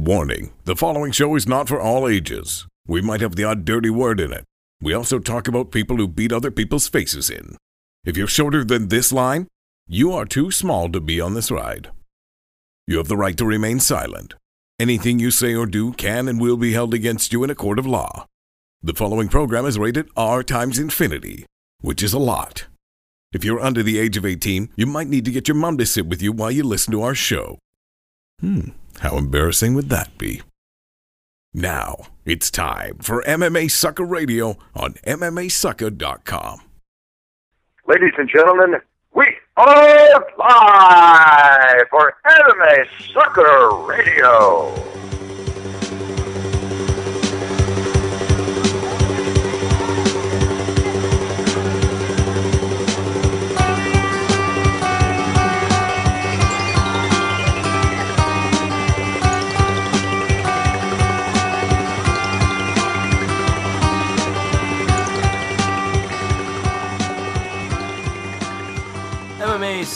Warning the following show is not for all ages. We might have the odd dirty word in it. We also talk about people who beat other people's faces in. If you're shorter than this line, you are too small to be on this ride. You have the right to remain silent. Anything you say or do can and will be held against you in a court of law. The following program is rated R times infinity, which is a lot. If you're under the age of 18, you might need to get your mom to sit with you while you listen to our show. Hmm, how embarrassing would that be? Now, it's time for MMASucka Radio on MMAsucka.com. Ladies and gentlemen, we are live for Anime Sucker Radio.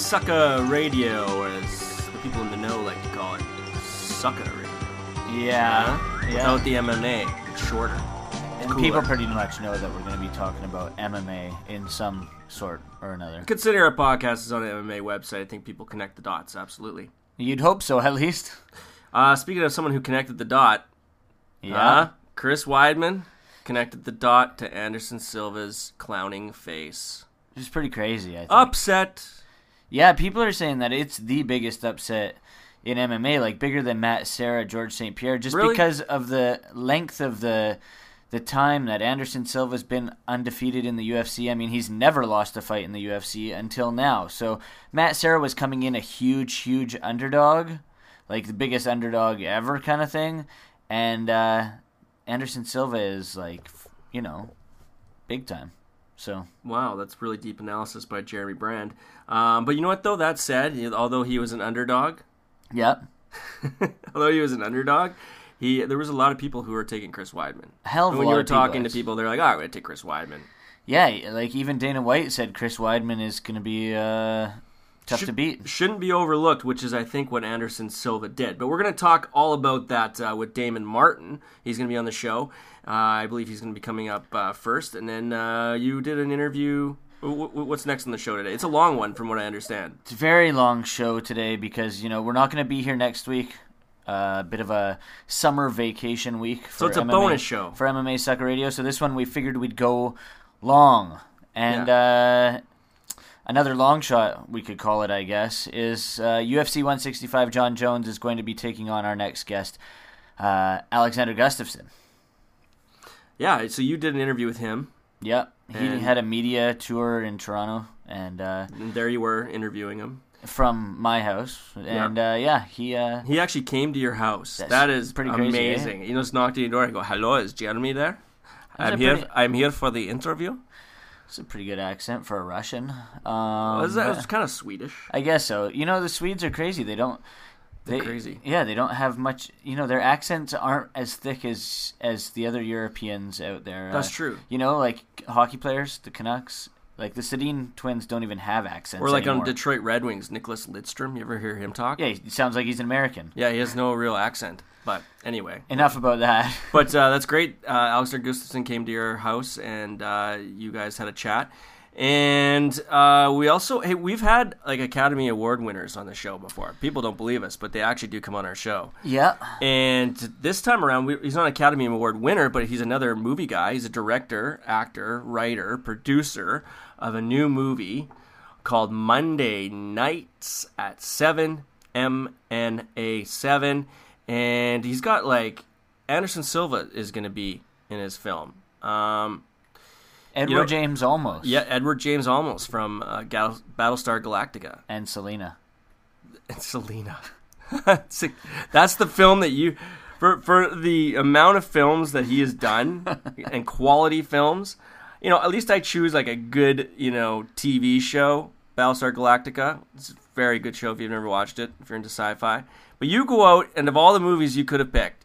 Sucka Radio, or as the people in the know like to call it, Sucker Radio. Yeah, yeah. Without the MMA, it's shorter. and cooler. people pretty much know that we're going to be talking about MMA in some sort or another. Consider our podcast is on the MMA website. I think people connect the dots, absolutely. You'd hope so, at least. Uh, speaking of someone who connected the dot, Yeah. uh, Chris Weidman connected the dot to Anderson Silva's clowning face. Which is pretty crazy, I think. Upset. Yeah, people are saying that it's the biggest upset in MMA, like bigger than Matt Serra, George St. Pierre, just Really? because of the length of the the time that Anderson Silva's been undefeated in the UFC. I mean, he's never lost a fight in the UFC until now. So Matt Serra was coming in a huge, huge underdog, like the biggest underdog ever, kind of thing, and uh, Anderson Silva is like, you know, big time. So Wow, that's really deep analysis by Jeremy Brand. Um, but you know what, though? That said, although he was an underdog, yep. although he was an underdog, he there was a lot of people who were taking Chris Weidman. hell of And a when you were of people talking to people, they're like, "Oh, I'm going to take Chris Weidman." Yeah, like even Dana White said Chris Weidman is going to be uh, tough to beat. Shouldn't be overlooked, which is I think what Anderson Silva did. But we're going to talk all about that uh, with Damon Martin. He's going to be on the show. Uh, I believe he's going to be coming up uh, first, and then uh, you did an interview. W- w- what's next on the show today? It's a long one, from what I understand. It's a very long show today because you know we're not going to be here next week. A bit of a summer vacation week. For So it's a MMA bonus show. for MMASucka Radio. So this one we figured we'd go long, and uh, another long shot we could call it, I guess, is uh, UFC 165. Jon Jones is going to be taking on our next guest, uh, Alexander Gustafsson. Yeah. So you did an interview with him, Yep, he had a media tour in Toronto, and uh, and there you were interviewing him. from my house, and uh, yeah, he uh, He actually came to your house. That's that is pretty crazy, eh? amazing. You just knocked on your door and go, "Hello, is Jeremy there? That's I'm here. pretty- I'm here for the interview." it's a pretty good accent for a Russian. Um, Was that it's kind of Swedish? I guess so. You know, the Swedes are crazy. They don't. They, They're crazy. Yeah, they don't have much. You know, their accents aren't as thick as as the other Europeans out there. That's Uh, true. You know, like hockey players, the Canucks, like the Sedin twins, don't even have accents. Or like anymore. on Detroit Red Wings, Nicklas Lidstrom. You ever hear him talk? Yeah, he sounds like he's an American. Yeah, he has no real accent. But anyway, Enough about that. but uh, that's great. Uh, Alistair Gustafsson came to your house, and uh, you guys had a chat. And uh, we also, hey, we've had like Academy Award winners on the show before. People don't believe us, but they actually do come on our show. yeah. And this time around, we, he's not an Academy Award winner, but he's another movie guy. He's a director, actor, writer, producer of a new movie called Monday Nights at 7, MNA 7. And he's got like Anderson Silva is going to be in his film. Um, Edward know- James almost. yeah, Edward James Olmos from uh, Gal- Battlestar Galactica. And Selena. and Selena. That's That's the film that you for for the amount of films that he has done and quality films. You know, at least I choose like a good you know TV show. Battlestar Galactica. It's a very good show if you've never watched it. If you're into sci-fi, but you go out and of all the movies you could have picked,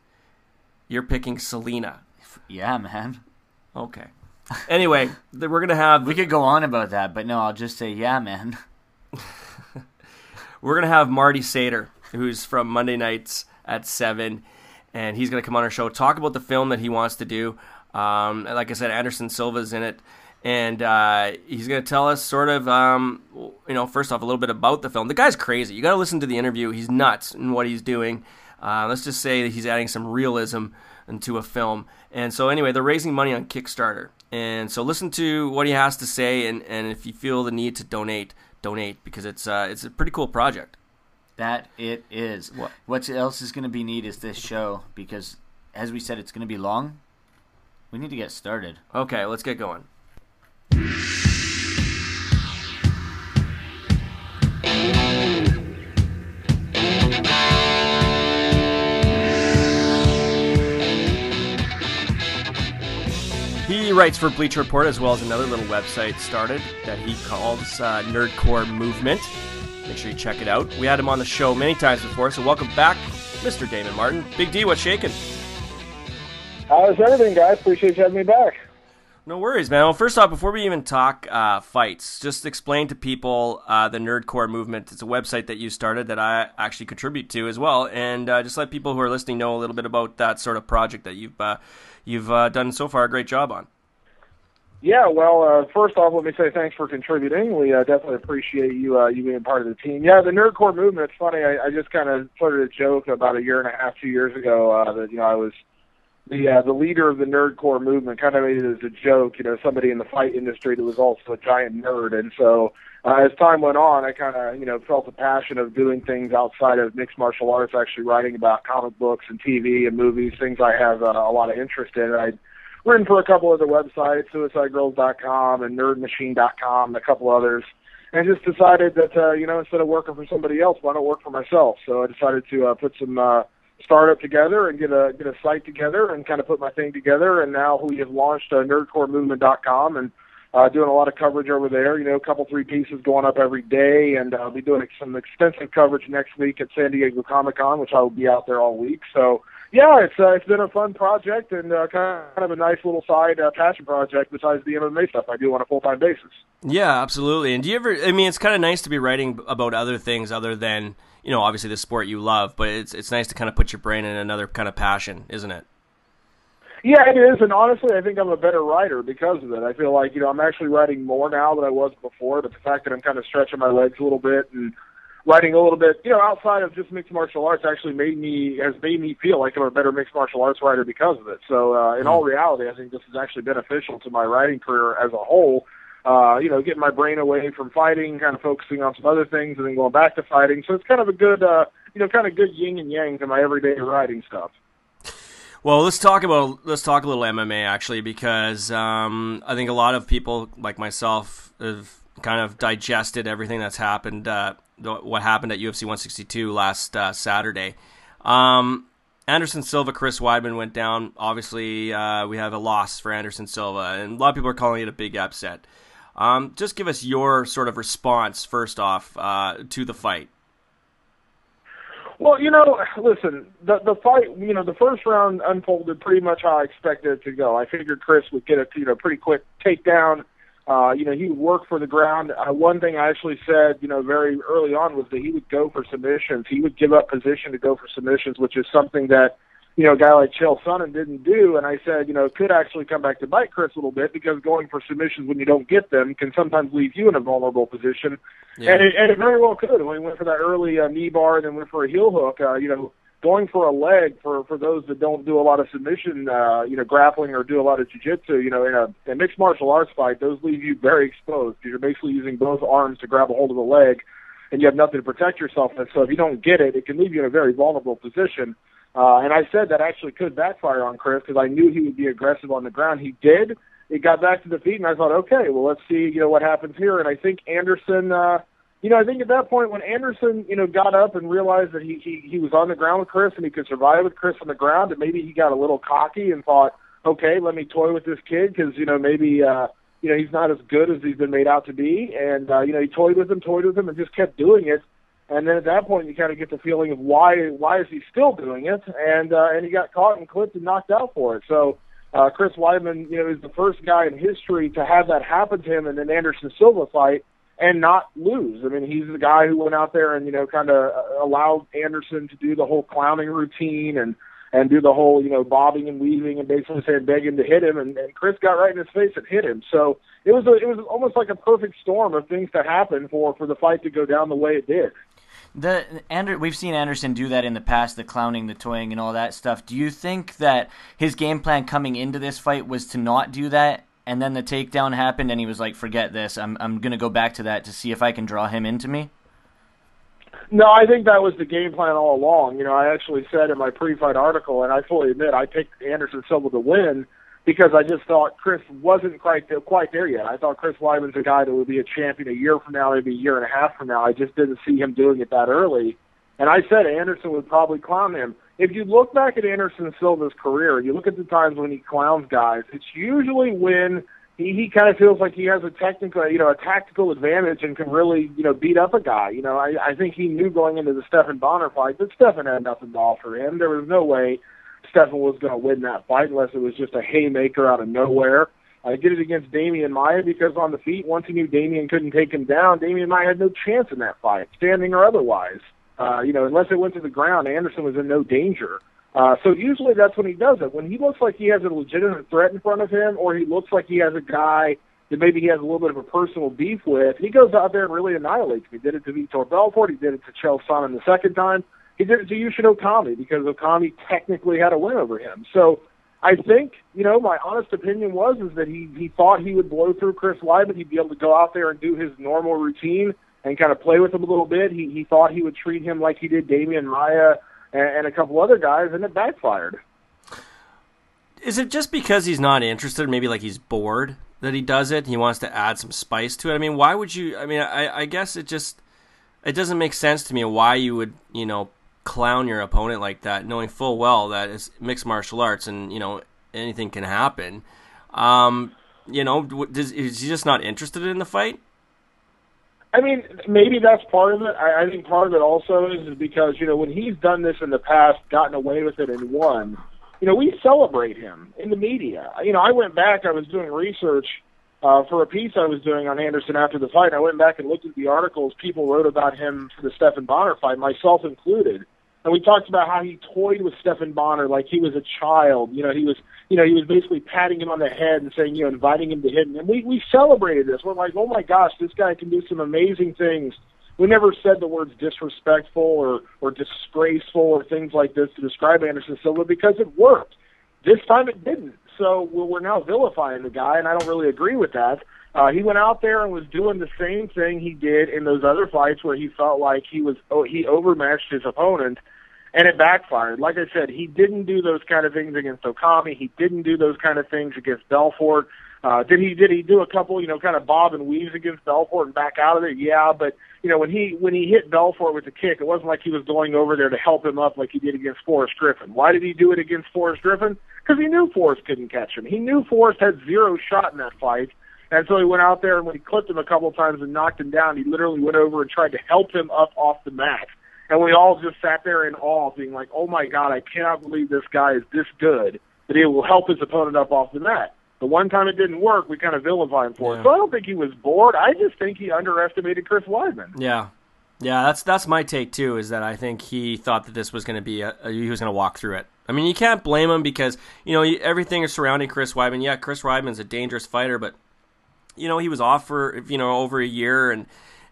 you're picking Selena. Yeah, man. Okay. Anyway, we're gonna have We could go on about that, but no, I'll just say, yeah, man. we're gonna have Marty Sader, who's from Monday nights at seven, and he's going to come on our show talk about the film that he wants to do. Um, like I said, Anderson Silva's in it, and uh, he's going to tell us sort of, um, you know, first off, a little bit about the film. The guy's crazy. You got to listen to the interview. He's nuts in what he's doing. Uh, let's just say that he's adding some realism into a film. And so, anyway, they're raising money on Kickstarter. And so, listen to what he has to say, and, and if you feel the need to donate, donate because it's uh, it's a pretty cool project. That it is. What, what else is going to be neat is this show because, as we said, it's going to be long. We need to get started. Okay, let's get going. Writes for Bleacher Report as well as another little website started that he calls uh, Nerdcore Movement. Make sure you check it out. We had him on the show many times before, so welcome back, Mr. Damon Martin. Big D, what's shaking? How's everything, guys? Appreciate you having me back. No worries, man. Well, first off, before we even talk uh, fights, just explain to people uh, the Nerdcore movement. It's a website that you started that I actually contribute to as well, and uh, just let people who are listening know a little bit about that sort of project that you've uh, you've uh, done so far a great job on. Yeah, well, uh, first off, let me say thanks for contributing. We uh, definitely appreciate you uh, you being part of the team. Yeah, the Nerdcore movement. It's funny. I, I just kind of started a joke about a year and a half, two years ago uh, that you know I was the uh, the leader of the nerdcore movement. Kind of made it as a joke. You know, somebody in the fight industry that was also a giant nerd, and so. Uh, as time went on, I kind of, you know, felt the passion of doing things outside of mixed martial arts, actually writing about comic books and TV and movies, things I have uh, a lot of interest in. And I written for a couple other websites, suicidegirls.com and nerdmachine.com, and a couple others, and just decided that uh, you know instead of working for somebody else, why not work for myself? So I decided to uh, put some uh, startup together and get a get a site together and kind of put my thing together. And now we have launched uh, nerdcoremovement.com and uh, doing a lot of coverage over there. You know, a couple three pieces going up every day, and uh, I'll be doing some extensive coverage next week at San Diego Comic Con, which I will be out there all week. So yeah, it's uh, it's been a fun project and uh, kind of a nice little side uh, passion project besides the MMA stuff I do on a full time basis. Yeah, absolutely. And do you ever? I mean, it's kind of nice to be writing about other things other than you know, obviously the sport you love, but it's it's nice to kind of put your brain in another kind of passion, isn't it? Yeah, it is, and honestly, I think I'm a better writer because of it. I feel like you know I'm actually writing more now than I was before, but the fact that I'm kind of stretching my legs a little bit and writing a little bit, you know, outside of just mixed martial arts actually made me has made me feel like I'm a better mixed martial arts writer because of it. So uh, in all reality, I think this is actually beneficial to my writing career as a whole. Uh, you know, getting my brain away from fighting, kind of focusing on some other things, and then going back to fighting. So it's kind of a good, uh, you know, kind of good yin and yang to my everyday writing stuff. Well, let's talk about let's talk a little MMA actually, because um, I think a lot of people like myself have kind of digested everything that's happened. Uh, what happened at UFC 162 last uh, Saturday. Um, Anderson Silva, Chris Weidman went down. Obviously, uh, we have a loss for Anderson Silva, and a lot of people are calling it a big upset. Um, just give us your sort of response first off uh, to the fight. Well, you know, listen, the the fight, you know, the first round unfolded pretty much how I expected it to go. I figured Chris would get a you know pretty quick takedown uh, you know, he would work for the ground. Uh, one thing I actually said, you know, very early on was that he would go for submissions. He would give up position to go for submissions, which is something that, you know, a guy like Chael Sonnen didn't do. And I said, you know, it could actually come back to bite Chris a little bit because going for submissions when you don't get them can sometimes leave you in a vulnerable position. Yeah. And, it, and it very well could. When he went for that early uh, knee bar and then went for a heel hook, uh, you know, going for a leg for for those that don't do a lot of submission, uh, you know, grappling or do a lot of jiu-jitsu, you know, in a, a mixed martial arts fight, those leave you very exposed you're basically using both arms to grab a hold of the leg, and you have nothing to protect yourself with. So if you don't get it, it can leave you in a very vulnerable position. Uh, and I said that actually could backfire on Chris because I knew he would be aggressive on the ground. He did. It got back to the feet, and I thought, okay, well, let's see, you know, what happens here. And I think Anderson. Uh, you know, I think at that point when Anderson, you know, got up and realized that he he he was on the ground with Chris and he could survive with Chris on the ground, and maybe he got a little cocky and thought, okay, let me toy with this kid because you know maybe uh, you know he's not as good as he's been made out to be, and uh, you know he toyed with him, toyed with him, and just kept doing it. And then at that point, you kind of get the feeling of why why is he still doing it? And uh, and he got caught and clipped and knocked out for it. So uh, Chris Weidman, you know, is the first guy in history to have that happen to him in an Anderson Silva fight and not lose. I mean, he's the guy who went out there and you know kind of uh, allowed Anderson to do the whole clowning routine and and do the whole, you know, bobbing and weaving and basically saying begging to hit him, and, and Chris got right in his face and hit him. So it was a, it was almost like a perfect storm of things to happen for for the fight to go down the way it did. The Ander, we've seen Anderson do that in the past, the clowning, the toying, and all that stuff. Do you think that his game plan coming into this fight was to not do that, and then the takedown happened, and he was like, "Forget this. I'm I'm gonna go back to that to see if I can draw him into me." No, I think that was the game plan all along. You know, I actually said in my pre-fight article, and I fully admit I picked Anderson Silva to win because I just thought Chris wasn't quite there, quite there yet. I thought Chris Weidman's a guy that would be a champion a year from now, maybe a year and a half from now. I just didn't see him doing it that early. And I said Anderson would probably clown him. If you look back at Anderson Silva's career, you look at the times when he clowns guys, it's usually when he, he kind of feels like he has a technical, you know, a tactical advantage and can really, you know, beat up a guy. You know, I, I think he knew going into the Stephan Bonnar fight that Stephan had nothing to offer him. There was no way Stephan was going to win that fight unless it was just a haymaker out of nowhere. I did it against Demian Maia because on the feet, once he knew Demian couldn't take him down, Demian Maia had no chance in that fight, standing or otherwise. Uh, you know, unless it went to the ground, Anderson was in no danger. Uh, so usually that's when he does it. When he looks like he has a legitimate threat in front of him, or he looks like he has a guy that maybe he has a little bit of a personal beef with, he goes out there and really annihilates him. He did it to Vitor Belfort. He did it to Chael Sonnen the second time. He did it to Yushin Okami because Okami technically had a win over him. So I think, you know, my honest opinion was is that he he thought he would blow through Chris Weidman. He'd be able to go out there and do his normal routine and kind of play with him a little bit. He he thought he would treat him like he did Demian Maia and, and a couple other guys, and it backfired. Is it just because he's not interested, maybe like he's bored that he does it? He wants to add some spice to it. I mean, why would you? I mean, I, I guess it just it doesn't make sense to me why you would you know clown your opponent like that, knowing full well that it's mixed martial arts and you know anything can happen. Um, you know, does, is he just not interested in the fight? I mean, maybe that's part of it. I, I think part of it also is, because you know when he's done this in the past, gotten away with it and won. You know, we celebrate him in the media. You know, I went back. I was doing research uh, for a piece I was doing on Anderson after the fight. I went back and looked at the articles people wrote about him for the Stephan Bonnar fight, myself included and we talked about how he toyed with Stephan Bonnar like he was a child. You know, he was, you know, he was basically patting him on the head and saying, you know, inviting him to hit him. And we we celebrated this. We're like, oh my gosh, this guy can do some amazing things. We never said the words disrespectful or or disgraceful or things like this to describe Anderson Silva because it worked. This time it didn't. So we're now vilifying the guy, and I don't really agree with that. Uh, he went out there and was doing the same thing he did in those other fights where he felt like he was oh, he overmatched his opponent, and it backfired. Like I said, he didn't do those kind of things against Okami. He didn't do those kind of things against Belfort. Uh, did he did he do a couple you know kind of bob and weaves against Belfort and back out of it? Yeah, but you know when he when he hit Belfort with the kick, it wasn't like he was going over there to help him up like he did against Forrest Griffin. Why did he do it against Forrest Griffin? Because he knew Forrest couldn't catch him. He knew Forrest had zero shot in that fight and so he went out there, and when he clipped him a couple of times and knocked him down, he literally went over and tried to help him up off the mat. And we all just sat there in awe, being like, "Oh my God, I cannot believe this guy is this good that he will help his opponent up off the mat." The one time it didn't work, we kind of vilified him for Yeah. it. So I don't think he was bored. I just think he underestimated Chris Weidman. Yeah, yeah. That's that's my take too. Is that I think he thought that this was going to be a, a, he was going to walk through it. I mean, you can't blame him because you know everything is surrounding Chris Weidman. Yeah, Chris Weidman's a dangerous fighter, but you know he was off for you know over a year and.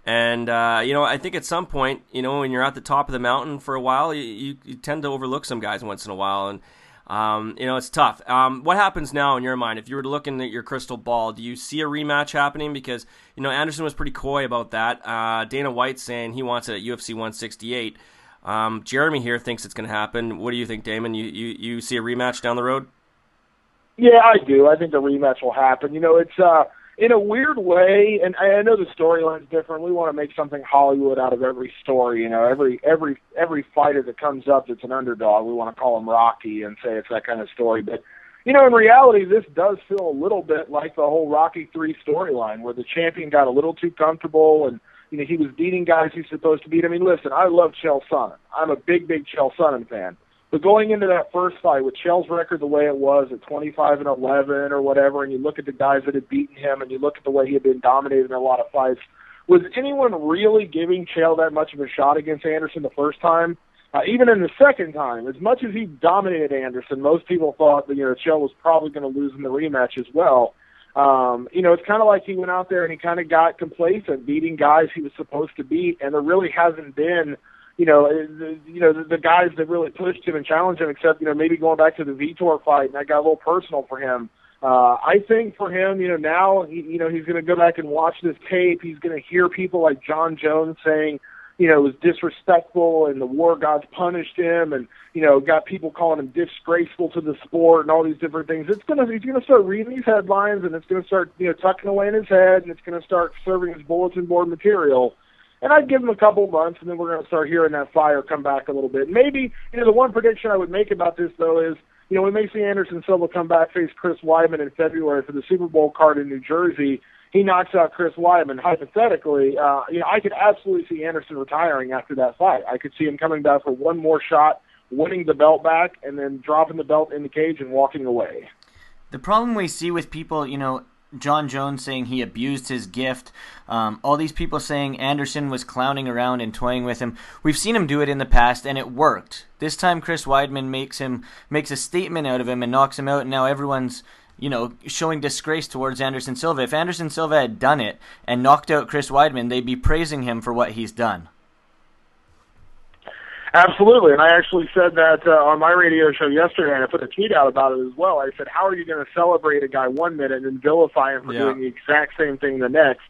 And uh, you know, I think at some point, you know, when you're at the top of the mountain for a while, you, you, you tend to overlook some guys once in a while, and um, you know it's tough. Um, what happens now in your mind if you were looking at your crystal ball? Do you see a rematch happening? Because you know Anderson was pretty coy about that. Uh, Dana White saying he wants it at UFC 168. Um, Jeremy here thinks it's going to happen. What do you think, Damon? You, you you see a rematch down the road? Yeah, I do. I think the rematch will happen. You know, it's uh in a weird way, and I know the storyline's different. We want to make something Hollywood out of every story. You know, every every every fighter that comes up that's an underdog, we want to call him Rocky and say it's that kind of story. But you know, in reality, this does feel a little bit like the whole Rocky Three storyline, where the champion got a little too comfortable and. You know, he was beating guys he's supposed to beat. I mean, listen, I love Chael Sonnen. I'm a big, big Chael Sonnen fan. But going into that first fight with Chael's record the way it was at 25 and 11 or whatever, and you look at the guys that had beaten him, and you look at the way he had been dominated in a lot of fights, was anyone really giving Chael that much of a shot against Anderson the first time? uh, even in the second time, as much as he dominated Anderson, most people thought that you know Chael was probably going to lose in the rematch as well. Um, you know, it's kind of like he went out there and he kind of got complacent, beating guys he was supposed to beat, and there really hasn't been, you know, the, you know the, the guys that really pushed him and challenged him, except you know maybe going back to the Vitor fight, and that got a little personal for him. Uh, I think for him, you know, now he, you know he's going to go back and watch this tape. He's going to hear people like Jon Jones saying, you know, it was disrespectful and the war gods punished him and, you know, got people calling him disgraceful to the sport and all these different things. It's gonna he's gonna start reading these headlines and it's gonna start, you know, tucking away in his head and it's gonna start serving as bulletin board material. And I'd give him a couple months and then we're gonna start hearing that fire come back a little bit. Maybe, you know, the one prediction I would make about this though is you know, we may see Anderson Silva come back face Chris Weidman in February for the Super Bowl card in New Jersey he knocks out Chris Weidman, hypothetically, uh, you know, I could absolutely see Anderson retiring after that fight. I could see him coming back for one more shot, winning the belt back, and then dropping the belt in the cage and walking away. The problem we see with people, you know, Jon Jones saying he abused his gift. Um, all these people saying Anderson was clowning around and toying with him. We've seen him do it in the past, and it worked. This time, Chris Weidman makes him makes a statement out of him and knocks him out. And now everyone's you know, showing disgrace towards Anderson Silva. If Anderson Silva had done it and knocked out Chris Weidman, they'd be praising him for what he's done. Absolutely, and I actually said that uh, on my radio show yesterday, and I put a tweet out about it as well. I said, "How are you going to celebrate a guy one minute and then vilify him for yeah. doing the exact same thing the next?"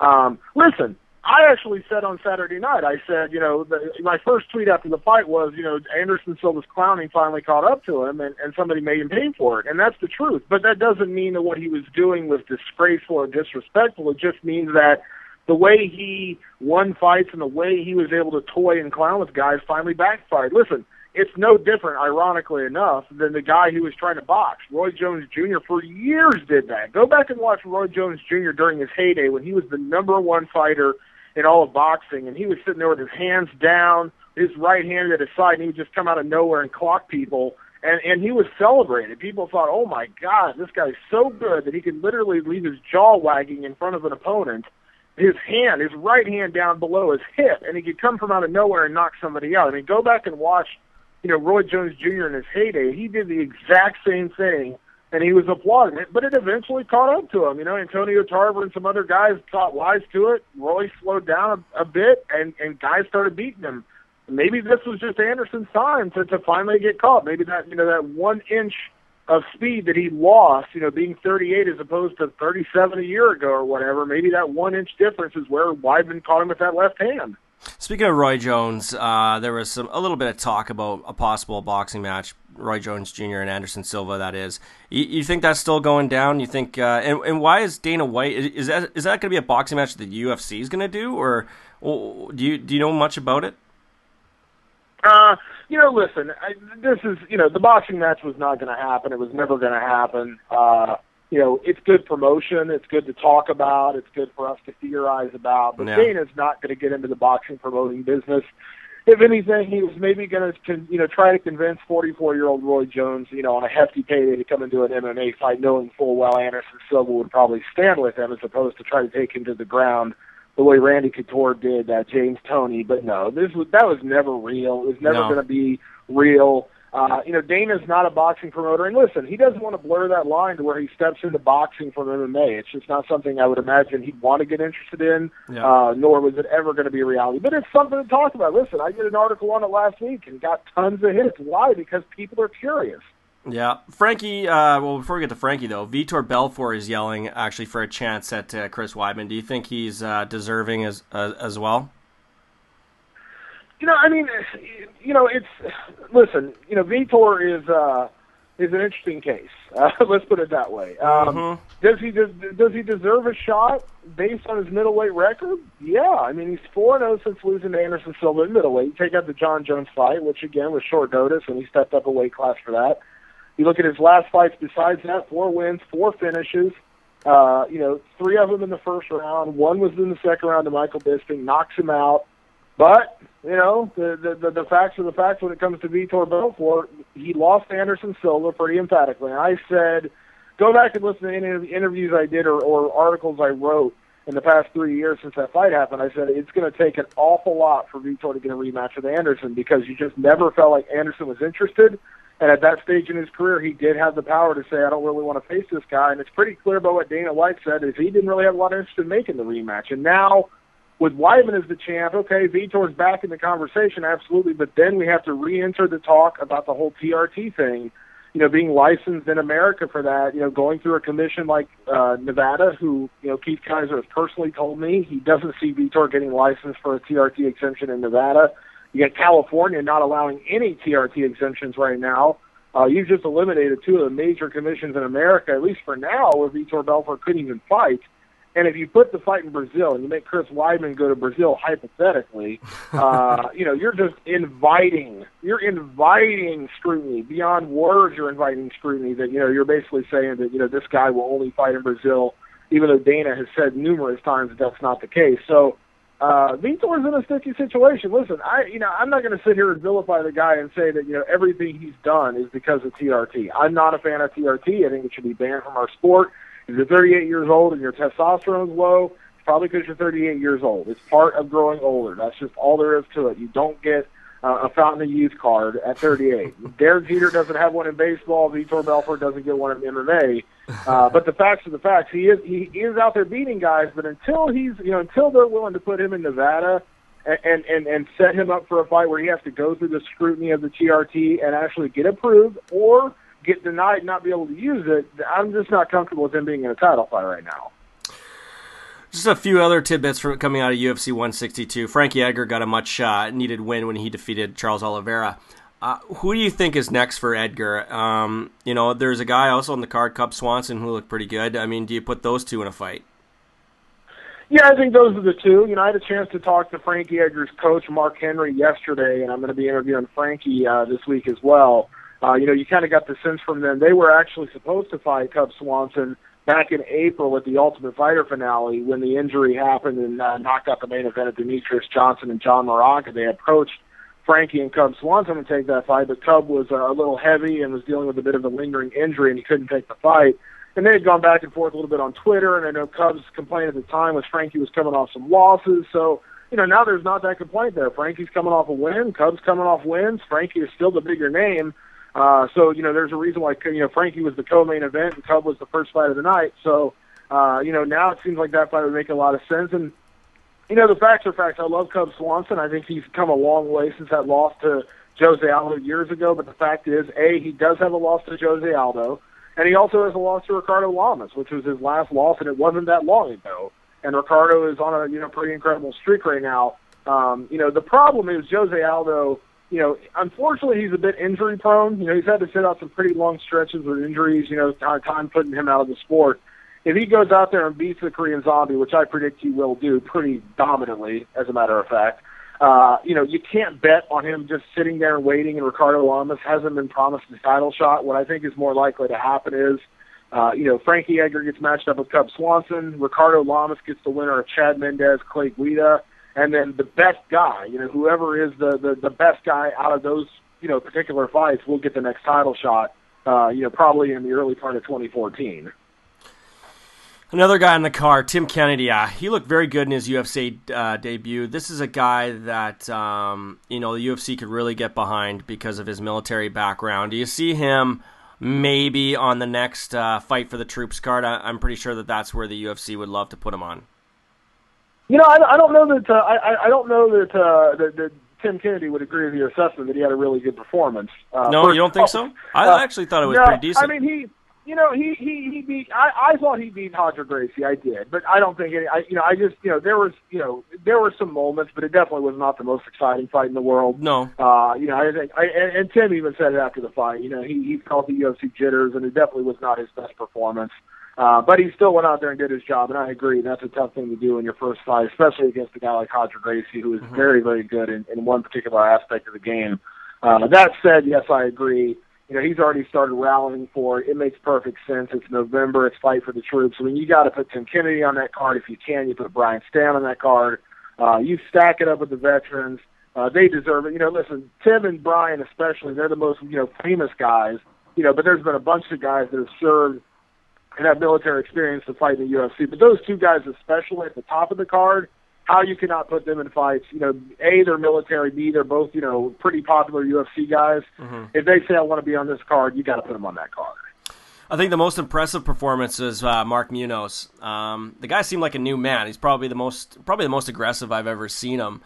Um, listen, I actually said on Saturday night, I said, you know, the, my first tweet after the fight was, you know, Anderson Silva's clowning finally caught up to him, and, and somebody made him pay for it, and that's the truth. But that doesn't mean that what he was doing was disgraceful or disrespectful. It just means that the way he won fights and the way he was able to toy and clown with guys finally backfired. Listen, it's no different, ironically enough, than the guy who was trying to box. Roy Jones Jr. for years did that. Go back and watch Roy Jones Jr. during his heyday when he was the number one fighter in all of boxing, and he was sitting there with his hands down, his right hand at his side, and he would just come out of nowhere and clock people. And and he was celebrated. People thought, "Oh my God, this guy's so good that he could literally leave his jaw wagging in front of an opponent." His hand, his right hand down below his hip, and he could come from out of nowhere and knock somebody out. I mean, go back and watch, you know, Roy Jones Jr. in his heyday. He did the exact same thing and he was applauding it, but it eventually caught up to him. You know, Antonio Tarver and some other guys caught wise to it. Roy slowed down a, a bit, and and guys started beating him. Maybe this was just Anderson's time to to finally get caught. Maybe that you know that one inch of speed that he lost, you know, being 38 as opposed to 37 a year ago or whatever. Maybe that one inch difference is where Weidman caught him with that left hand. Speaking of Roy Jones, uh, there was some a little bit of talk about a possible boxing match Roy Jones Jr. and Anderson Silva. That is, you, you think that's still going down? You think, uh, and, and why is Dana White? Is that is that going to be a boxing match that the UFC is going to do, or, or do you do you know much about it? Uh, you know, listen, I, this is you know the boxing match was not going to happen. It was never going to happen. Uh, you know, it's good promotion. It's good to talk about. It's good for us to theorize about. But yeah. Dana's not going to get into the boxing promoting business if anything, he was maybe going to, you know, try to convince 44-year-old Roy Jones, you know, on a hefty payday to come into an MMA fight, knowing full well Anderson Silva would probably stand with him, as opposed to try to take him to the ground the way Randy Couture did uh, James Toney, But no, this was that was never real. It was never no. going to be real. Uh, you know, Dana's not a boxing promoter, and listen, he doesn't want to blur that line to where he steps into boxing from MMA. It's just not something I would imagine he'd want to get interested in, yeah. uh, nor was it ever going to be a reality. But it's something to talk about. Listen, I did an article on it last week and got tons of hits. Why? Because people are curious. Yeah, Frankie. Uh, well, before we get to Frankie, though, Vitor Belfort is yelling actually for a chance at uh, Chris Weidman. Do you think he's uh, deserving as uh, as well? You know, I mean, you know, it's listen. You know, Vitor is uh, is an interesting case. Uh, let's put it that way. Um, mm-hmm. Does he does, does he deserve a shot based on his middleweight record? Yeah, I mean, he's four zero oh since losing to Anderson Silva in middleweight. You take out the Jon Jones fight, which again was short notice, and he stepped up a weight class for that. You look at his last fights. Besides that, four wins, four finishes. Uh, you know, three of them in the first round. One was in the second round to Michael Bisping, knocks him out. But you know, the, the the the facts are the facts when it comes to Vitor Belfort. He lost Anderson Silva pretty emphatically. And I said, go back and listen to any of the interviews I did or, or articles I wrote. in the past three years since that fight happened, I said it's going to take an awful lot for Vitor to get a rematch with Anderson because you just never felt like Anderson was interested. And at that stage in his career, he did have the power to say, I don't really want to face this guy. And it's pretty clear by what Dana White said is he didn't really have a lot of interest in making the rematch. And now with Weidman as the champ, okay, Vitor's back in the conversation, absolutely. But then we have to re-enter the talk about the whole TRT thing you know, being licensed in America for that, you know, going through a commission like uh, Nevada, who, you know, Keith Kizer has personally told me he doesn't see Vitor getting licensed for a TRT exemption in Nevada. You got California not allowing any TRT exemptions right now. Uh, you've just eliminated two of the major commissions in America, at least for now, where Vitor Belfort couldn't even fight. And if you put the fight in Brazil and you make Chris Weidman go to Brazil hypothetically, uh, you know, you're just inviting, you're inviting scrutiny beyond words. You're inviting scrutiny that you know you're basically saying that you know this guy will only fight in Brazil, even though Dana has said numerous times that that's not the case. So uh, Vitor's in a sticky situation. Listen, I you know I'm not going to sit here and vilify the guy and say that you know everything he's done is because of TRT. I'm not a fan of TRT. I think it should be banned from our sport. If you're 38 years old and your testosterone's low, it's probably because you're 38 years old. It's part of growing older. That's just all there is to it. You don't get uh, a Fountain of Youth card at 38. Derek Jeter doesn't have one in baseball. Vitor Belfort doesn't get one in MMA. Uh, but the facts are the facts. He is he is out there beating guys, but until he's you know until they're willing to put him in Nevada and and and set him up for a fight where he has to go through the scrutiny of the TRT and actually get approved or get denied and not be able to use it, I'm just not comfortable with him being in a title fight right now. Just a few other tidbits from coming out of UFC 162. Frankie Edgar got a much uh, needed win when he defeated Charles Oliveira. Uh, who do you think is next for Edgar? Um, you know, there's a guy also on the card, Cub Swanson, who looked pretty good. I mean, do you put those two in a fight? Yeah, I think those are the two. You know, I had a chance to talk to Frankie Edgar's coach, Mark Henry, yesterday, and I'm going to be interviewing Frankie uh, this week as well. Uh, you know, you kind of got the sense from them they were actually supposed to fight Cub Swanson back in April at the Ultimate Fighter finale when the injury happened and uh, knocked out the main event of Demetrious Johnson and John Moraga. They approached Frankie and Cub Swanson to take that fight, but Cub was uh, a little heavy and was dealing with a bit of a lingering injury and he couldn't take the fight. And they had gone back and forth a little bit on Twitter, and I know Cub's complaint at the time was Frankie was coming off some losses, so you know now there's not that complaint there. Frankie's coming off a win, Cub's coming off wins. Frankie is still the bigger name, uh, so you know, there's a reason why you know Frankie was the co-main event and Cub was the first fight of the night. So uh, you know, now it seems like that fight would make a lot of sense. And you know, the facts are facts. I love Cub Swanson. I think he's come a long way since that loss to Jose Aldo years ago. But the fact is, a he does have a loss to Jose Aldo, and he also has a loss to Ricardo Lamas, which was his last loss, and it wasn't that long ago. And Ricardo is on a you know pretty incredible streak right now. Um, you know, the problem is Jose Aldo you know, unfortunately, he's a bit injury prone. You know, he's had to sit out some pretty long stretches with injuries. You know, time putting him out of the sport. If he goes out there and beats the Korean Zombie, which I predict he will do pretty dominantly, as a matter of fact, uh, you know, you can't bet on him just sitting there and waiting. And Ricardo Lamas hasn't been promised his title shot. What I think is more likely to happen is, uh, you know, Frankie Edgar gets matched up with Cub Swanson. Ricardo Lamas gets the winner of Chad Mendes, Clay Guida and then the best guy, you know, whoever is the, the the best guy out of those you know particular fights will get the next title shot. Uh, you know, probably in the early part of 2014. Another guy in the car, Tim Kennedy. Uh, he looked very good in his UFC uh, debut. This is a guy that um, you know the UFC could really get behind because of his military background. Do you see him maybe on the next uh, fight for the troops card? I, am pretty sure that that's where the UFC would love to put him on. You know, I, I don't know that uh, I, I don't know that, uh, that that Tim Kennedy would agree with your assessment that he had a really good performance. Uh, no, you don't think so? I uh, actually thought it was no, pretty decent. I mean, he, you know, he he he beat. I I thought he beat Roger Gracie. I did, but I don't think any. I you know, I just you know there was you know there were some moments, but it definitely was not the most exciting fight in the world. No. Uh, you know, I think, I, and, and Tim even said it after the fight. You know, he he felt the UFC jitters, and it definitely was not his best performance. Uh, but he still went out there and did his job, and I agree. That's a tough thing to do in your first fight, especially against a guy like Roger Gracie, who is mm-hmm. very, very good in, in one particular aspect of the game. Uh, that said, yes, I agree. You know, he's already started rallying for it. It makes perfect sense. It's November. It's fight for the troops. I mean, you got to put Tim Kennedy on that card if you can. You put Brian Stann on that card. Uh, you stack it up with the veterans. Uh, they deserve it. You know, listen, Tim and Brian especially, they're the most, you know, famous guys. You know, but there's been a bunch of guys that have served and have military experience to fight in the UFC. But those two guys, especially at the top of the card, how you cannot put them in fights. You know, A, they're military, B, they're both, you know, pretty popular UFC guys. Mm-hmm. If they say I want to be on this card, you got to put them on that card. I think the most impressive performance is uh, Mark Munoz. Um, the guy seemed like a new man. He's probably the most probably the most aggressive I've ever seen him.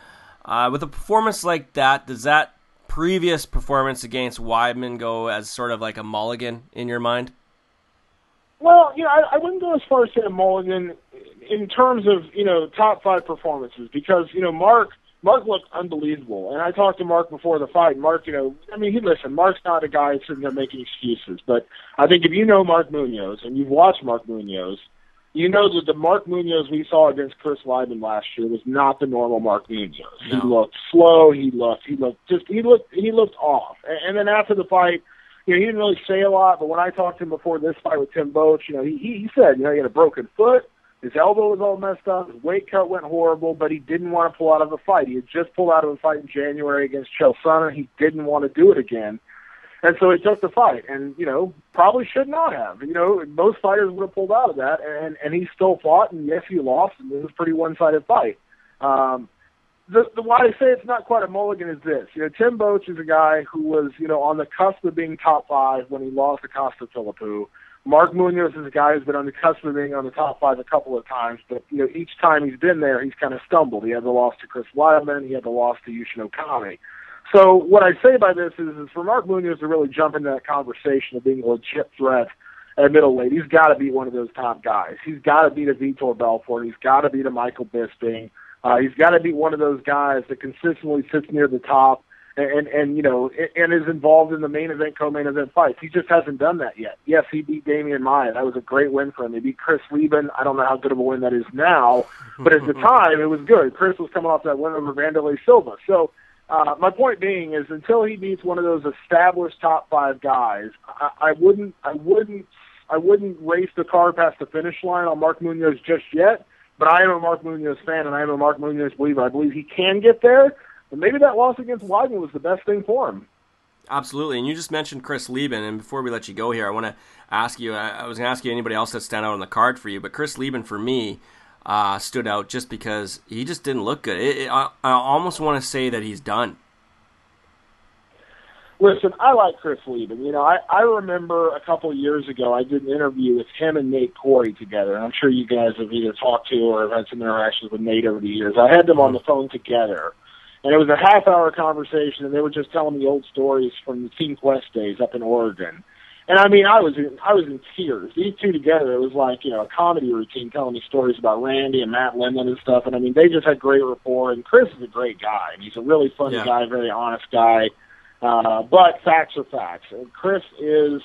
Uh, with a performance like that, does that previous performance against Weidman go as sort of like a mulligan in your mind? Well, you know, I, I wouldn't go as far as saying mulligan in terms of you know top five performances because you know Mark Mark looked unbelievable, and I talked to Mark before the fight. Mark, you know, I mean, he listen. Mark's not a guy sitting there making excuses, but I think if you know Mark Munoz and you've watched Mark Munoz, you know that the Mark Munoz we saw against Chris Weidman last year was not the normal Mark Munoz. No. He looked slow. He looked. He looked just. He looked. He looked off. And, and then after the fight, you know, he didn't really say a lot. But when I talked to him before this fight with Tim Boetsch, you know, he he said, you know, he had a broken foot. His elbow was all messed up. His weight cut went horrible, but he didn't want to pull out of the fight. He had just pulled out of a fight in January against Chael Sonnen. He didn't want to do it again. And so he took the fight, and you know probably should not have. You know most fighters would have pulled out of that, and and he still fought, and yes, he lost, and it was a pretty one-sided fight. Um, the, the why I say it's not quite a mulligan is this. You know, Tim Boetsch is a guy who was you know on the cusp of being top five when he lost to Costa Philippou. Mark Munoz is a guy who's been on the cusp of being on the top five a couple of times, but you know each time he's been there, he's kind of stumbled. He had the loss to Chris Weidman, he had the loss to Yushin Okami. So what I say by this is, is for Mark Munoz to really jump into that conversation of being a legit threat at middleweight, he's got to be one of those top guys. He's got to beat a Vitor Belfort. He's got to beat a Michael Bisping. Uh, he's got to be one of those guys that consistently sits near the top and and you know and is involved in the main event, co-main event fights. He just hasn't done that yet. Yes, he beat Demian Maia. That was a great win for him. He beat Chris Leben. I don't know how good of a win that is now, but at the time it was good. Chris was coming off that win over Wanderlei Silva. So uh, my point being is until he beats one of those established top five guys, I, I wouldn't I wouldn't I wouldn't race the car past the finish line on Mark Munoz just yet. But I am a Mark Munoz fan, and I am a Mark Munoz believer. I believe he can get there. And maybe that loss against Weidman was the best thing for him. Absolutely, and you just mentioned Chris Leben, and before we let you go here, I want to ask you. I was going to ask you anybody else that stand out on the card for you, but Chris Leben for me uh, stood out just because he just didn't look good. It, it, I, I almost want to say that he's done. Listen, I like Chris Leben. You know, I, I remember a couple of years ago I did an interview with him and Nate Quarry together, and I'm sure you guys have either talked to or have had some interactions with Nate over the years. I had them on the phone together and it was a half hour conversation, and they were just telling me old stories from the Team Quest days up in Oregon. And I mean, I was in, I was in tears. These two together, it was like you know a comedy routine, telling me stories about Randy and Matt Lindland and stuff. And I mean, they just had great rapport. And Chris is a great guy, and he's a really funny yeah. guy, very honest guy. Uh, but facts are facts, and Chris is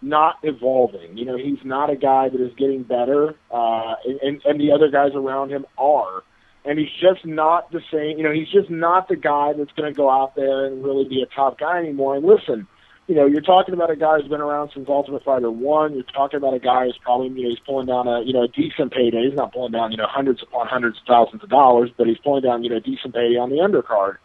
not evolving. You know, he's not a guy that is getting better, uh, and, and the other guys around him are and he's just not the same. You know, he's just not the guy that's going to go out there and really be a top guy anymore. And listen, you know, you're talking about a guy who's been around since Ultimate Fighter One. You're talking about a guy who's probably, you know, he's pulling down a, you know, a decent payday. He's not pulling down, you know, hundreds upon hundreds of thousands of dollars, but he's pulling down, you know, a decent payday on the undercard.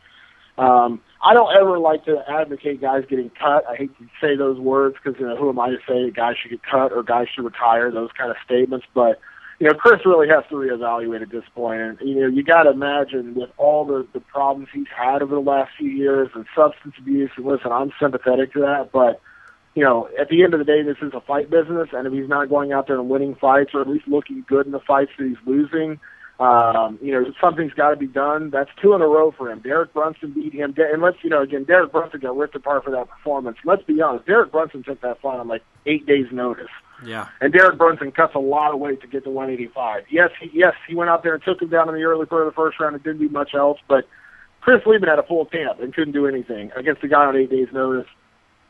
Um, I don't ever like to advocate guys getting cut. I hate to say those words because you know who am I to say that guys should get cut or guys should retire? Those kind of statements, but you know, Chris really has to reevaluate at this point. And, you know, you got to imagine with all the, the problems he's had over the last few years and substance abuse, and listen, I'm sympathetic to that, but, you know, at the end of the day, this is a fight business, and if he's not going out there and winning fights or at least looking good in the fights that he's losing, um, you know, something's got to be done. That's two in a row for him. Derek Brunson beat him, and let's, you know, again, Derek Brunson got ripped apart for that performance. Let's be honest, Derek Brunson took that fight on like eight days' notice. Yeah. And Derek Brunson cuts a lot of weight to get to 185. Yes, he, yes, he went out there and took him down in the early part of the first round and didn't do much else. But Chris Leben had a full camp and couldn't do anything against the guy on eight days' notice.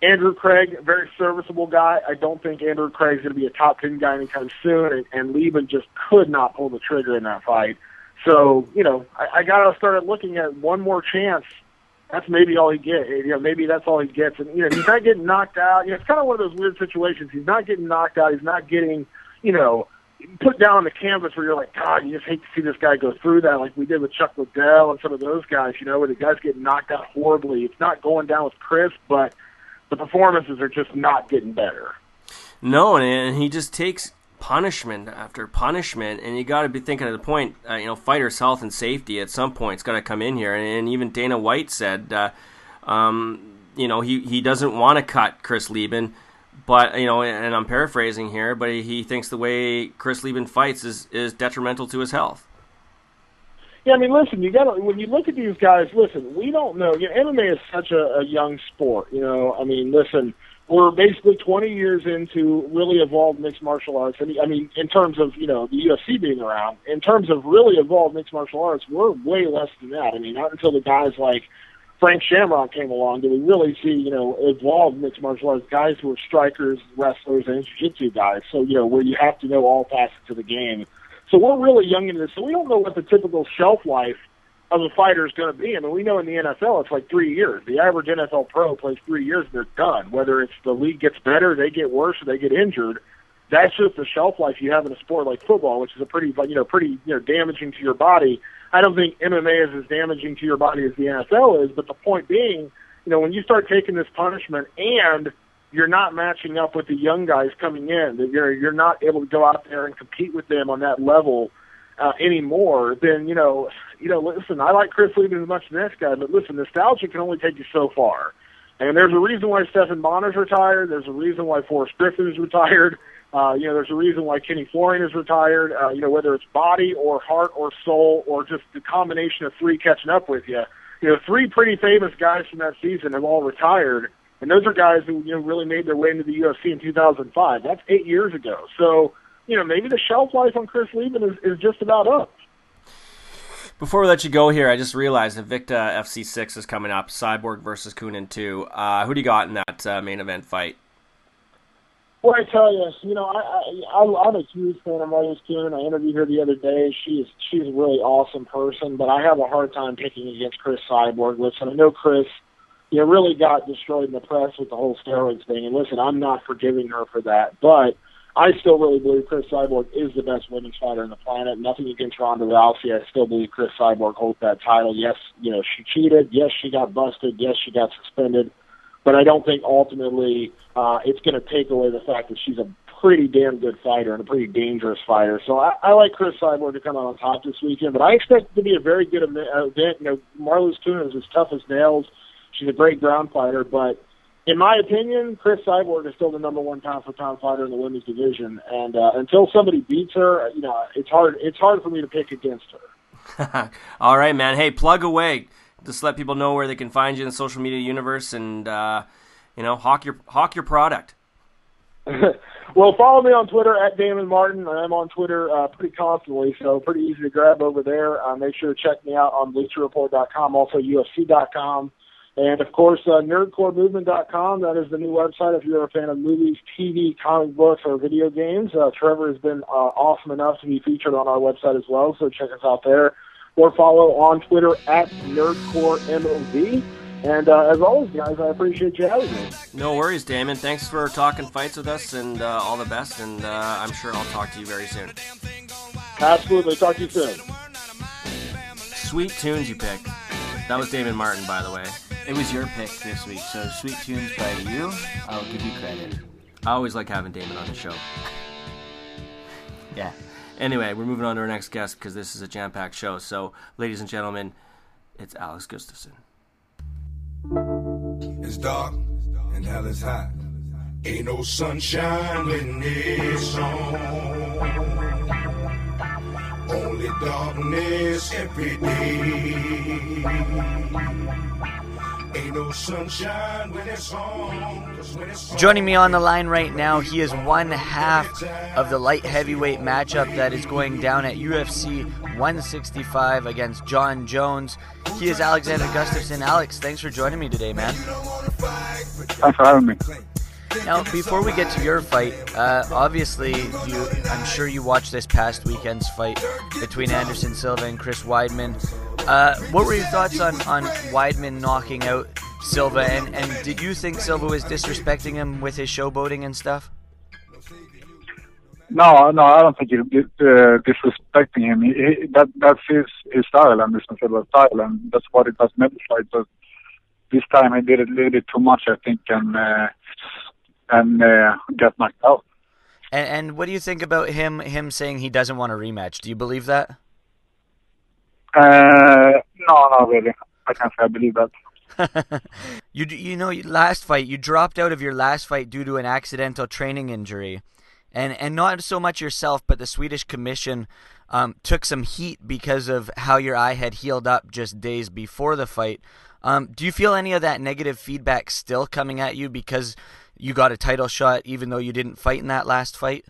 Andrew Craig, very serviceable guy. I don't think Andrew Craig's going to be a top ten guy anytime soon, and, and Leben just could not pull the trigger in that fight. So, you know, I, I got to start looking at one more chance that's maybe all he gets. You know, maybe that's all he gets. And you know, he's not getting knocked out. You know, it's kind of one of those weird situations. He's not getting knocked out. He's not getting, you know, put down on the canvas where you're like, God, you just hate to see this guy go through that, like we did with Chuck Liddell and some of those guys. You know, where the guys get knocked out horribly. It's not going down with Chris, but the performances are just not getting better. No, and he just takes punishment after punishment, and you got to be thinking at the point, uh, you know, fighters' health and safety at some point it's got to come in here. And, and, even Dana White said, uh, um, you know, he he doesn't want to cut Chris Leben, but you know, and I'm paraphrasing here, but he thinks the way Chris Leben fights is is detrimental to his health. Yeah, I mean, listen, you got to when you look at these guys. Listen, we don't know. You know, MMA is such a, a young sport. You know, I mean, listen we're basically 20 years into really evolved mixed martial arts. And I mean, in terms of you know the UFC being around, in terms of really evolved mixed martial arts, we're way less than that. I mean, not until the guys like Frank Shamrock came along did we really see you know evolved mixed martial arts guys who are strikers, wrestlers, and jiu-jitsu guys. So you know where you have to know all facets of the game. So we're really young into this, so we don't know what the typical shelf life of a fighter is going to be. I mean, we know in the NFL it's like three years. The average NFL pro plays three years and they're done. Whether it's the league gets better, they get worse, or they get injured. That's just the shelf life you have in a sport like football, which is a pretty, you know, pretty, you know, damaging to your body. I don't think MMA is as damaging to your body as the NFL is, but the point being, you know, when you start taking this punishment and you're not matching up with the young guys coming in, that you're you're not able to go out there and compete with them on that level uh, anymore, then you know, you know, listen, I like Chris Leben as much as next guy, but listen, nostalgia can only take you so far. And there's a reason why Stephan Bonnar's retired. There's a reason why Forrest Griffin is retired. Uh, you know, there's a reason why Kenny Florian is retired. Uh, you know, whether it's body or heart or soul or just the combination of three catching up with you. You know, three pretty famous guys from that season have all retired, and those are guys who you know really made their way into the UFC in 2005. That's eight years ago. So you know, maybe the shelf life on Chris Leben is, is just about up. Before we let you go here, I just realized Invicta FC6 is coming up. Cyborg versus Coenen 2. Uh, who do you got in that uh, main event fight? Well, I tell you, you know, I, I, I'm a huge fan of Marloes Coenen. I interviewed her the other day. She's she's a really awesome person, but I have a hard time picking against Cris Cyborg. Listen, I know Chris, you really got destroyed in the press with the whole steroids thing, and listen, I'm not forgiving her for that, but – I still really believe Cris Cyborg is the best women's fighter on the planet. Nothing against Ronda Rousey. I still believe Cris Cyborg holds that title. Yes, you know, she cheated. Yes, she got busted. Yes, she got suspended. But I don't think ultimately uh, it's going to take away the fact that she's a pretty damn good fighter and a pretty dangerous fighter. So I, I like Cris Cyborg to come out on top this weekend. But I expect it to be a very good event. You know, Marloes Coenen is as tough as nails. She's a great ground fighter, but in my opinion, Cris Cyborg is still the number one pound for pound fighter in the women's division, and uh, until somebody beats her, you know, it's hard. It's hard for me to pick against her. All right, man. Hey, plug away. Just let people know where they can find you in the social media universe, and uh, you know, hawk your hawk your product. well, follow me on Twitter at Damon Martin. I'm on Twitter uh, pretty constantly, so pretty easy to grab over there. Uh, make sure to check me out on BleacherReport.com, also UFC.com. And of course, uh, nerdcoremovement.com. That is the new website if you're a fan of movies, TV, comic books, or video games. Uh, Trevor has been uh, awesome enough to be featured on our website as well, so check us out there. Or follow on Twitter at NerdcoreMOV. And uh, as always, guys, I appreciate you having me. No worries, Damon. Thanks for talking fights with us, and uh, all the best. And uh, I'm sure I'll talk to you very soon. Absolutely. Talk to you soon. Sweet tunes you picked. That was Damon Martin, by the way. It was your pick this week, so Sweet Tunes by you. I'll give you credit. I always like having Damon on the show. yeah. Anyway, we're moving on to our next guest because this is a jam-packed show. So, ladies and gentlemen, it's Alex Gustafsson. It's dark and hell is hot. Ain't no sunshine when it's on. Only darkness every day. Ain't no sunshine when it's home. Joining me on the line right now, he is one half of the light heavyweight matchup that is going down at UFC 165 against Jon Jones. He is Alexander Gustafsson. Alex, thanks for joining me today, man. Thanks for having me. Now, before we get to your fight, uh, obviously, you, I'm sure you watched this past weekend's fight between Anderson Silva and Chris Weidman. Uh, what were your thoughts on, on Weidman knocking out Silva, and, and did you think Silva was disrespecting him with his showboating and stuff? No, no, I don't think he's uh, disrespecting him. He, he, that that's his his style, Anderson Silva's style, and that's what it does in every fight. But this time he did it a little bit too much, I think, and uh, and uh, get knocked out. And, and what do you think about him him saying he doesn't want a rematch? Do you believe that? Uh, no, not really. I can't say I believe that. you you know last fight you dropped out of your last fight due to an accidental training injury, and and not so much yourself, but the Swedish Commission um, took some heat because of how your eye had healed up just days before the fight. Um, do you feel any of that negative feedback still coming at you because you got a title shot even though you didn't fight in that last fight?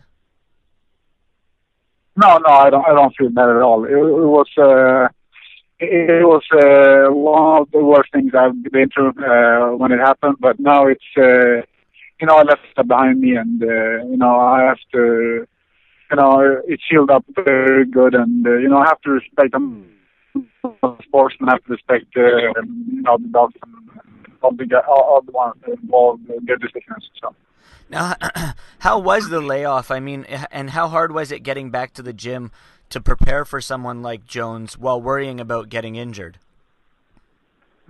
No, no, I don't. I don't feel that at all. It, it was. Uh, it, it was uh, one of the worst things I've been through uh, when it happened. But now it's. Uh, you know, I left that behind me, and uh, you know, I have to. You know, it's healed up very good, and uh, you know, I have to respect them. Sportsmen have to respect, uh, you know, the dogs and all the all, the ones involved, their decisions. So. Now, how was the layoff? I mean, and how hard was it getting back to the gym to prepare for someone like Jones while worrying about getting injured?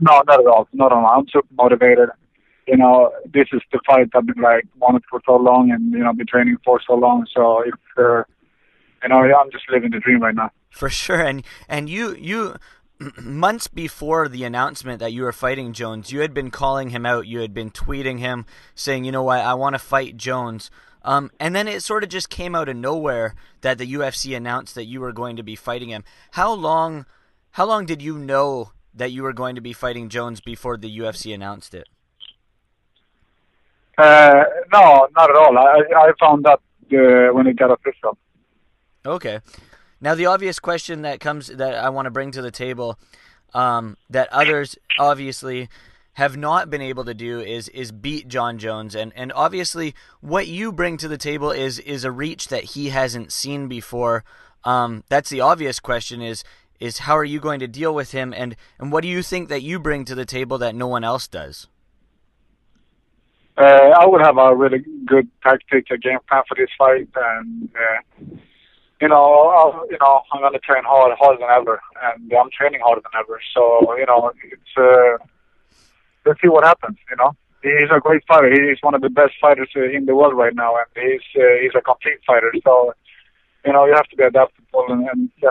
No, not at all. Not at all. I'm super motivated. You know, this is the fight I've been like wanted for so long, and you know, been training for so long. So if uh, you know, I'm just living the dream right now. For sure, and and you you months before the announcement that you were fighting Jones, you had been calling him out. You had been tweeting him saying, "You know what? I want to fight Jones." Um, and then it sort of just came out of nowhere that the UFC announced that you were going to be fighting him. How long? How long did you know that you were going to be fighting Jones before the UFC announced it? Uh, no, not at all. I I found out uh, when it got official. Okay. Now the obvious question that comes that I want to bring to the table, um, that others obviously have not been able to do is is beat Jon Jones, and and obviously what you bring to the table is is a reach that he hasn't seen before. Um, that's the obvious question is is how are you going to deal with him, and and what do you think that you bring to the table that no one else does? Uh, I would have a really good tactic, a game plan for this fight, and uh, you know, I'll, you know, I'm gonna train hard, harder than ever, and I'm training harder than ever. So you know, it's uh, let's see what happens. You know, he's a great fighter. He's one of the best fighters uh, in the world right now, and he's uh, he's a complete fighter. So you know, you have to be adaptable, and, and yeah.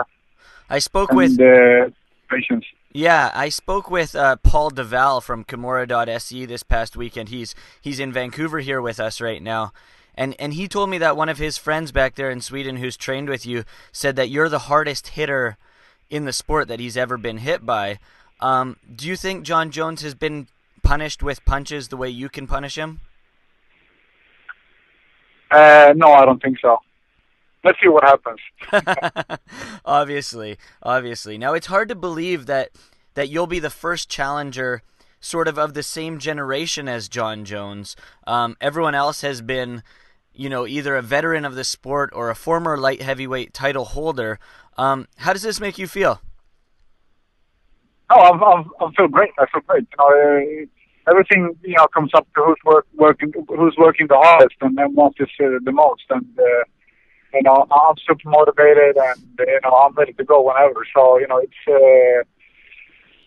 I spoke and, with uh, patience. Yeah, I spoke with uh, Paul Deval from Kimura.se this past weekend. He's he's in Vancouver here with us right now. And and he told me that one of his friends back there in Sweden who's trained with you said that you're the hardest hitter in the sport that he's ever been hit by. Um, do you think Jon Jones has been punished with punches the way you can punish him? Uh, no, I don't think so. Let's see what happens. obviously, obviously. Now it's hard to believe that that you'll be the first challenger, sort of of the same generation as Jon Jones. Um, everyone else has been, you know, either a veteran of the sport or a former light heavyweight title holder. Um, how does this make you feel? Oh, I'm, I'm, I feel great. I feel great. Everything you know comes up to who's work, working, who's working the hardest, and then wants this uh, the most. And uh, you know, I'm super motivated, and you know, I'm ready to go whenever. So you know, it's uh,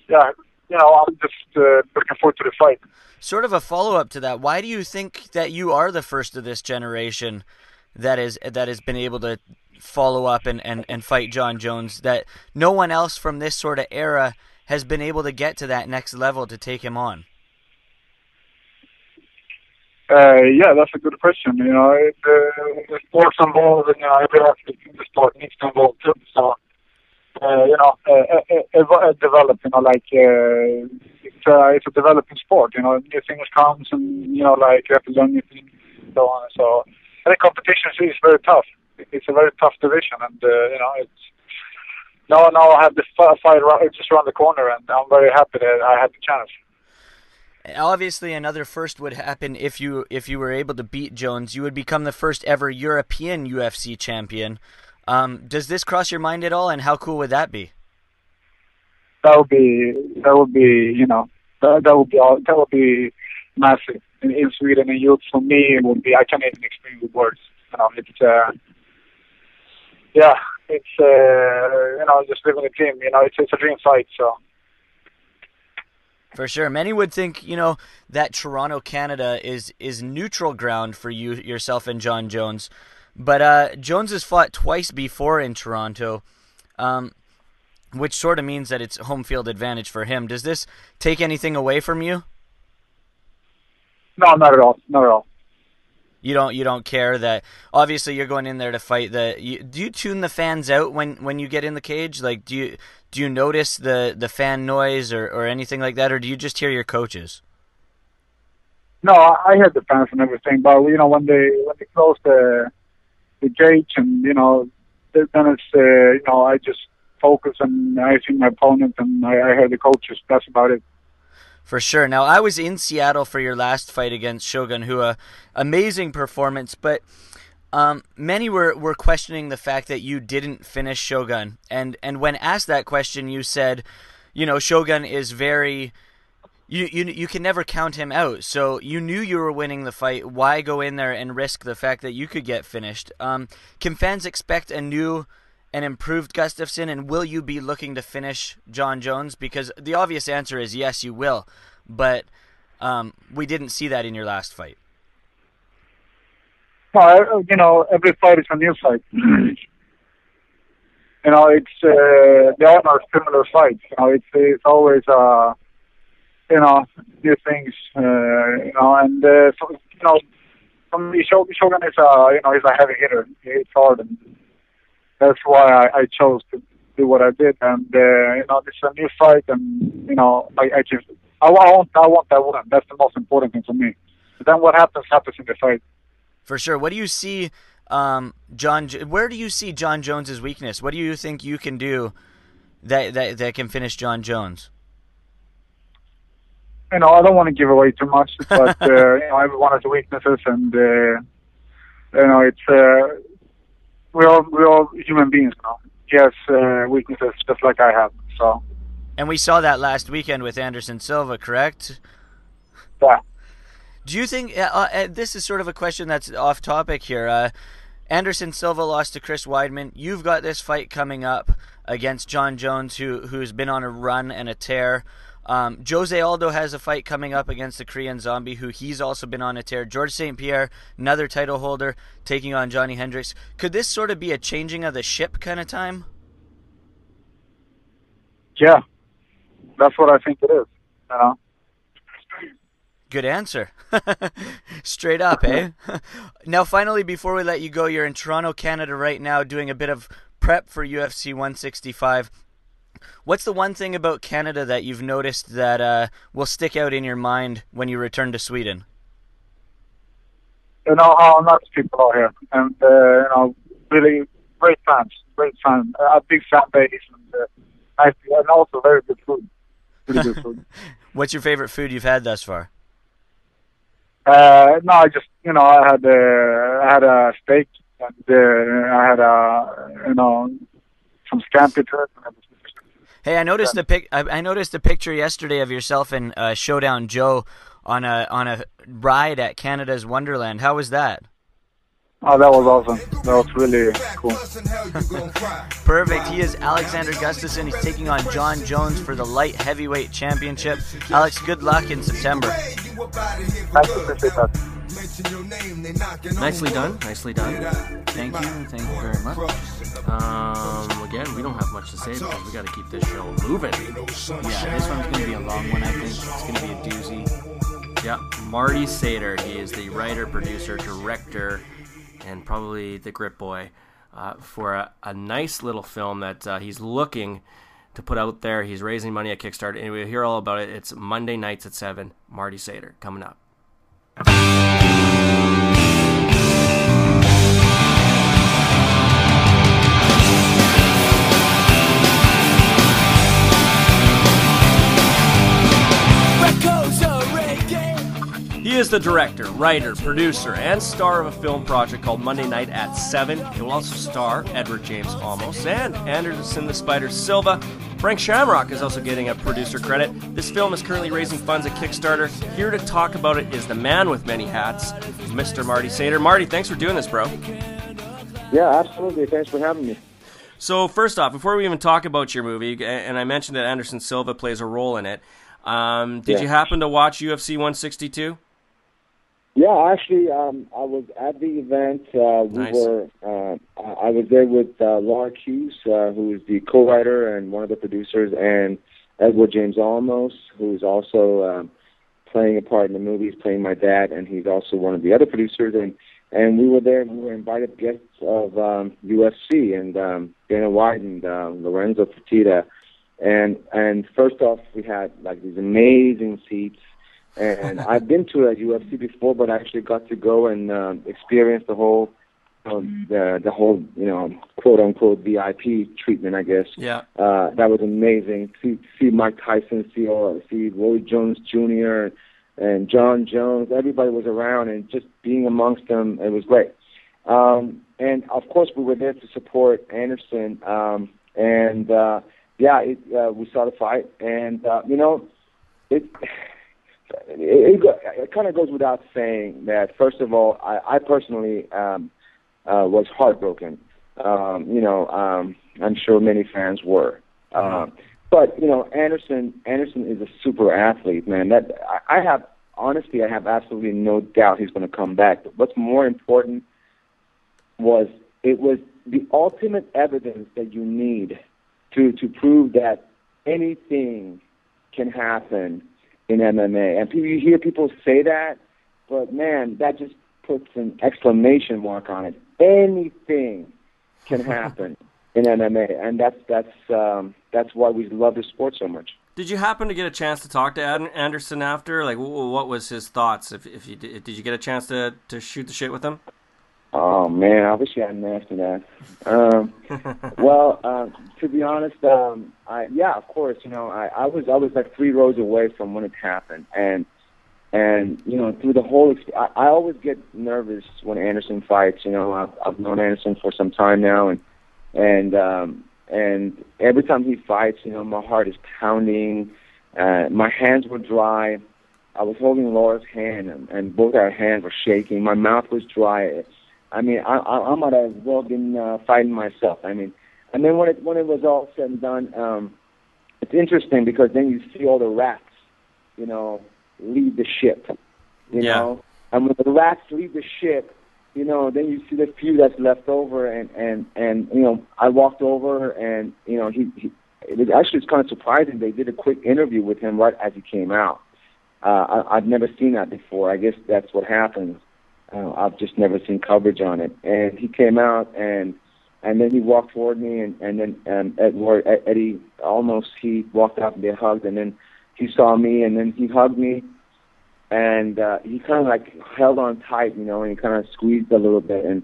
yeah, you know, I'm just uh, looking forward to the fight. Sort of a follow up to that. Why do you think that you are the first of this generation that is that has been able to follow up and, and, and fight Jon Jones? That no one else from this sort of era has been able to get to that next level to take him on. Uh, yeah, that's a good question. You know, it, uh, the sports involved, and you know, every in the sport needs to involve too. So, uh, uh, uh, develop. You know, like uh, it's a it's a developing sport. You know, new things comes, and you know, like you have to learn new things and so on. So, I think competition is very tough. It's a very tough division, and uh, you know, it's now now I have the fight just around the corner, and I'm very happy that I had the chance obviously another first would happen if you if you were able to beat Jones. You would become the first ever European UFC champion. Um, does this cross your mind at all? And how cool would that be? That would be that would be you know that, that would be that would be massive in, in Sweden and Europe. For me, it would be I can't even explain with words. You know, it's uh, yeah, it's uh, you know just living a dream. You know, it's it's a dream fight. So for sure. Many would think, you know, that Toronto, Canada is is neutral ground for you yourself and Jon Jones. But uh, Jones has fought twice before in Toronto, um, which sort of means that it's home field advantage for him. Does this take anything away from you? No, not at all. Not at all. You don't you don't care that obviously you're going in there to fight the you, do you tune the fans out when when you get in the cage like do you do you notice the the fan noise or or anything like that or do you just hear your coaches No, I heard the fans and everything, but you know when they when they close the the gate and you know then it's uh, you know I just focus and I see my opponent and I, I hear the coaches. That's about it. For sure. Now, I was in Seattle for your last fight against Shogun, who a amazing performance, but um, many were, were questioning the fact that you didn't finish Shogun, and and when asked that question, you said, you know, Shogun is very. You, you you can never count him out. So you knew you were winning the fight. Why go in there and risk the fact that you could get finished? Um, can fans expect a new and improved Gustafsson, and will you be looking to finish Jon Jones? Because the obvious answer is yes, you will, but um, we didn't see that in your last fight. No, I- you know every fight is a new fight. you know it's uh, they all are similar fights. You know it's it's always uh you know new things. Uh, you know and uh, so, you know Shogun is a you know he's a heavy hitter. It's hard and that's why I, I chose to do what I did. And uh, you know, it's a new fight, and you know, I, I just I, I want I want that win. That's the most important thing for me. But then what happens happens in the fight. For sure. What do you see, um, John? Where do you see Jon Jones's weakness? What do you think you can do that that that can finish Jon Jones? You know, I don't want to give away too much, but uh, you know, everyone has weaknesses, and uh, you know, it's uh, we're all we're all human beings. Know, he has uh, weaknesses just like I have. So And we saw that last weekend with Anderson Silva, correct? yeah. Do you think uh, uh, this is sort of a question that's off topic here? Uh, Anderson Silva lost to Chris Weidman. You've got this fight coming up against Jon Jones, who who's been on a run and a tear. Um, Jose Aldo has a fight coming up against the Korean Zombie, who he's also been on a tear. George St. Pierre, another title holder, taking on Johnny Hendricks. Could this sort of be a changing of the ship kind of time? Yeah, that's what I think it is. You know, Good answer. Straight up, eh? now, finally, before we let you go, you're in Toronto, Canada right now doing a bit of prep for UFC 165. What's the one thing about Canada that you've noticed that uh, will stick out in your mind when you return to Sweden? you know how nice people are here, and uh, you know, really great fans, great fans, a big fan base, and uh, nice, and also very good food, really good food. What's your favorite food you've had thus far? Uh, no, I just you know I had uh, I had a steak and uh, I had a you know some scampi to it. Hey, I noticed a pic. I, I noticed a picture yesterday of yourself and uh, Showdown Joe on a on a ride at Canada's Wonderland. How was that? Oh, that was awesome. That was really cool. Perfect. He is Alexander Gustafsson. He's taking on Jon Jones for the light heavyweight championship. Alex, good luck in September. Appreciate that. Nicely done. Nicely done. Thank you. Thank you very much. Um, again, we don't have much to say because we got to keep this show moving. Yeah, this one's going to be a long one, I think. It's going to be a doozy. Yeah, Marty Sader. He is the writer, producer, director, and probably the grip boy uh, for a, a nice little film that uh, he's looking to put out there. He's raising money at Kickstarter. And we'll hear all about it. It's Monday nights at 7. Marty Sader coming up. He is the director, writer, producer, and star of a film project called Monday Night at 7. He will also star Edward James Olmos and Anderson the Spider Silva. Frank Shamrock is also getting a producer credit. This film is currently raising funds at Kickstarter. Here to talk about it is the man with many hats, Mr. Marty Sader. Marty, thanks for doing this, bro. Yeah, absolutely. Thanks for having me. So first off, before we even talk about your movie, and I mentioned that Anderson Silva plays a role in it, um, did Yeah. you happen to watch UFC 162? Yeah, actually, um, I was at the event. Uh, we Nice. were. Uh, I was there with uh, Laura Hughes, uh, who is the co-writer and one of the producers, and Edward James Olmos, who is also um, playing a part in the movie. He's playing my dad, and he's also one of the other producers. And and we were there. We were invited guests of um, UFC and um, Dana White and uh, Lorenzo Fertitta. And and first off, we had like these amazing seats and I've been to a UFC before, but I actually got to go and um, experience the whole, um, the the whole you know quote unquote VIP treatment, I guess. Yeah. Uh, that was amazing. See see Mike Tyson, see all, see Roy Jones Jr. and Jon Jones. Everybody was around, and just being amongst them, it was great. Um, and of course, we were there to support Anderson. Um, and uh, yeah, it, uh, we saw the fight, and uh, you know, it it, it, it kind of goes without saying that first of all, I, I personally um, uh, was heartbroken. Um, you know, um, I'm sure many fans were. Um, but you know, Anderson Anderson is a super athlete, man. That I, I have honestly, I have absolutely no doubt he's going to come back. But what's more important was it was the ultimate evidence that you need to to prove that anything can happen in MMA. And people, you hear people say that, but man, that just puts an exclamation mark on it. Anything can happen in MMA, and that's that's um, that's why we love the sport so much. Did you happen to get a chance to talk to Ad- Anderson after? Like, wh- what was his thoughts? If if you did, did you get a chance to to shoot the shit with him? Oh man, I wish you hadn't asked me that. Um, well, uh, to be honest, um, I, yeah, of course, you know, I, I was I was like three rows away from when it happened, and and you know, through the whole, I, I always get nervous when Anderson fights. You know, I've, I've known Anderson for some time now, and and um, and every time he fights, you know, my heart is pounding. Uh, my hands were dry. I was holding Laura's hand, and, and both our hands were shaking. My mouth was dry. I mean, I, I, I might have well been uh, fighting myself. I mean, and then when it when it was all said and done, um, it's interesting because then you see all the rats, you know, leave the ship, you Yeah. know, and when the rats leave the ship, you know, then you see the few that's left over, and and and you know, I walked over, and you know, he, he it was actually it's kind of surprising. They did a quick interview with him right as he came out. Uh, I, I've never seen that before. I guess that's what happens. Uh, I've just never seen coverage on it. And he came out and and then he walked toward me and and then um, Edward Eddie Olmos he walked out and they hugged and then he saw me and then he hugged me and uh, he kind of like held on tight, you know, and he kind of squeezed a little bit and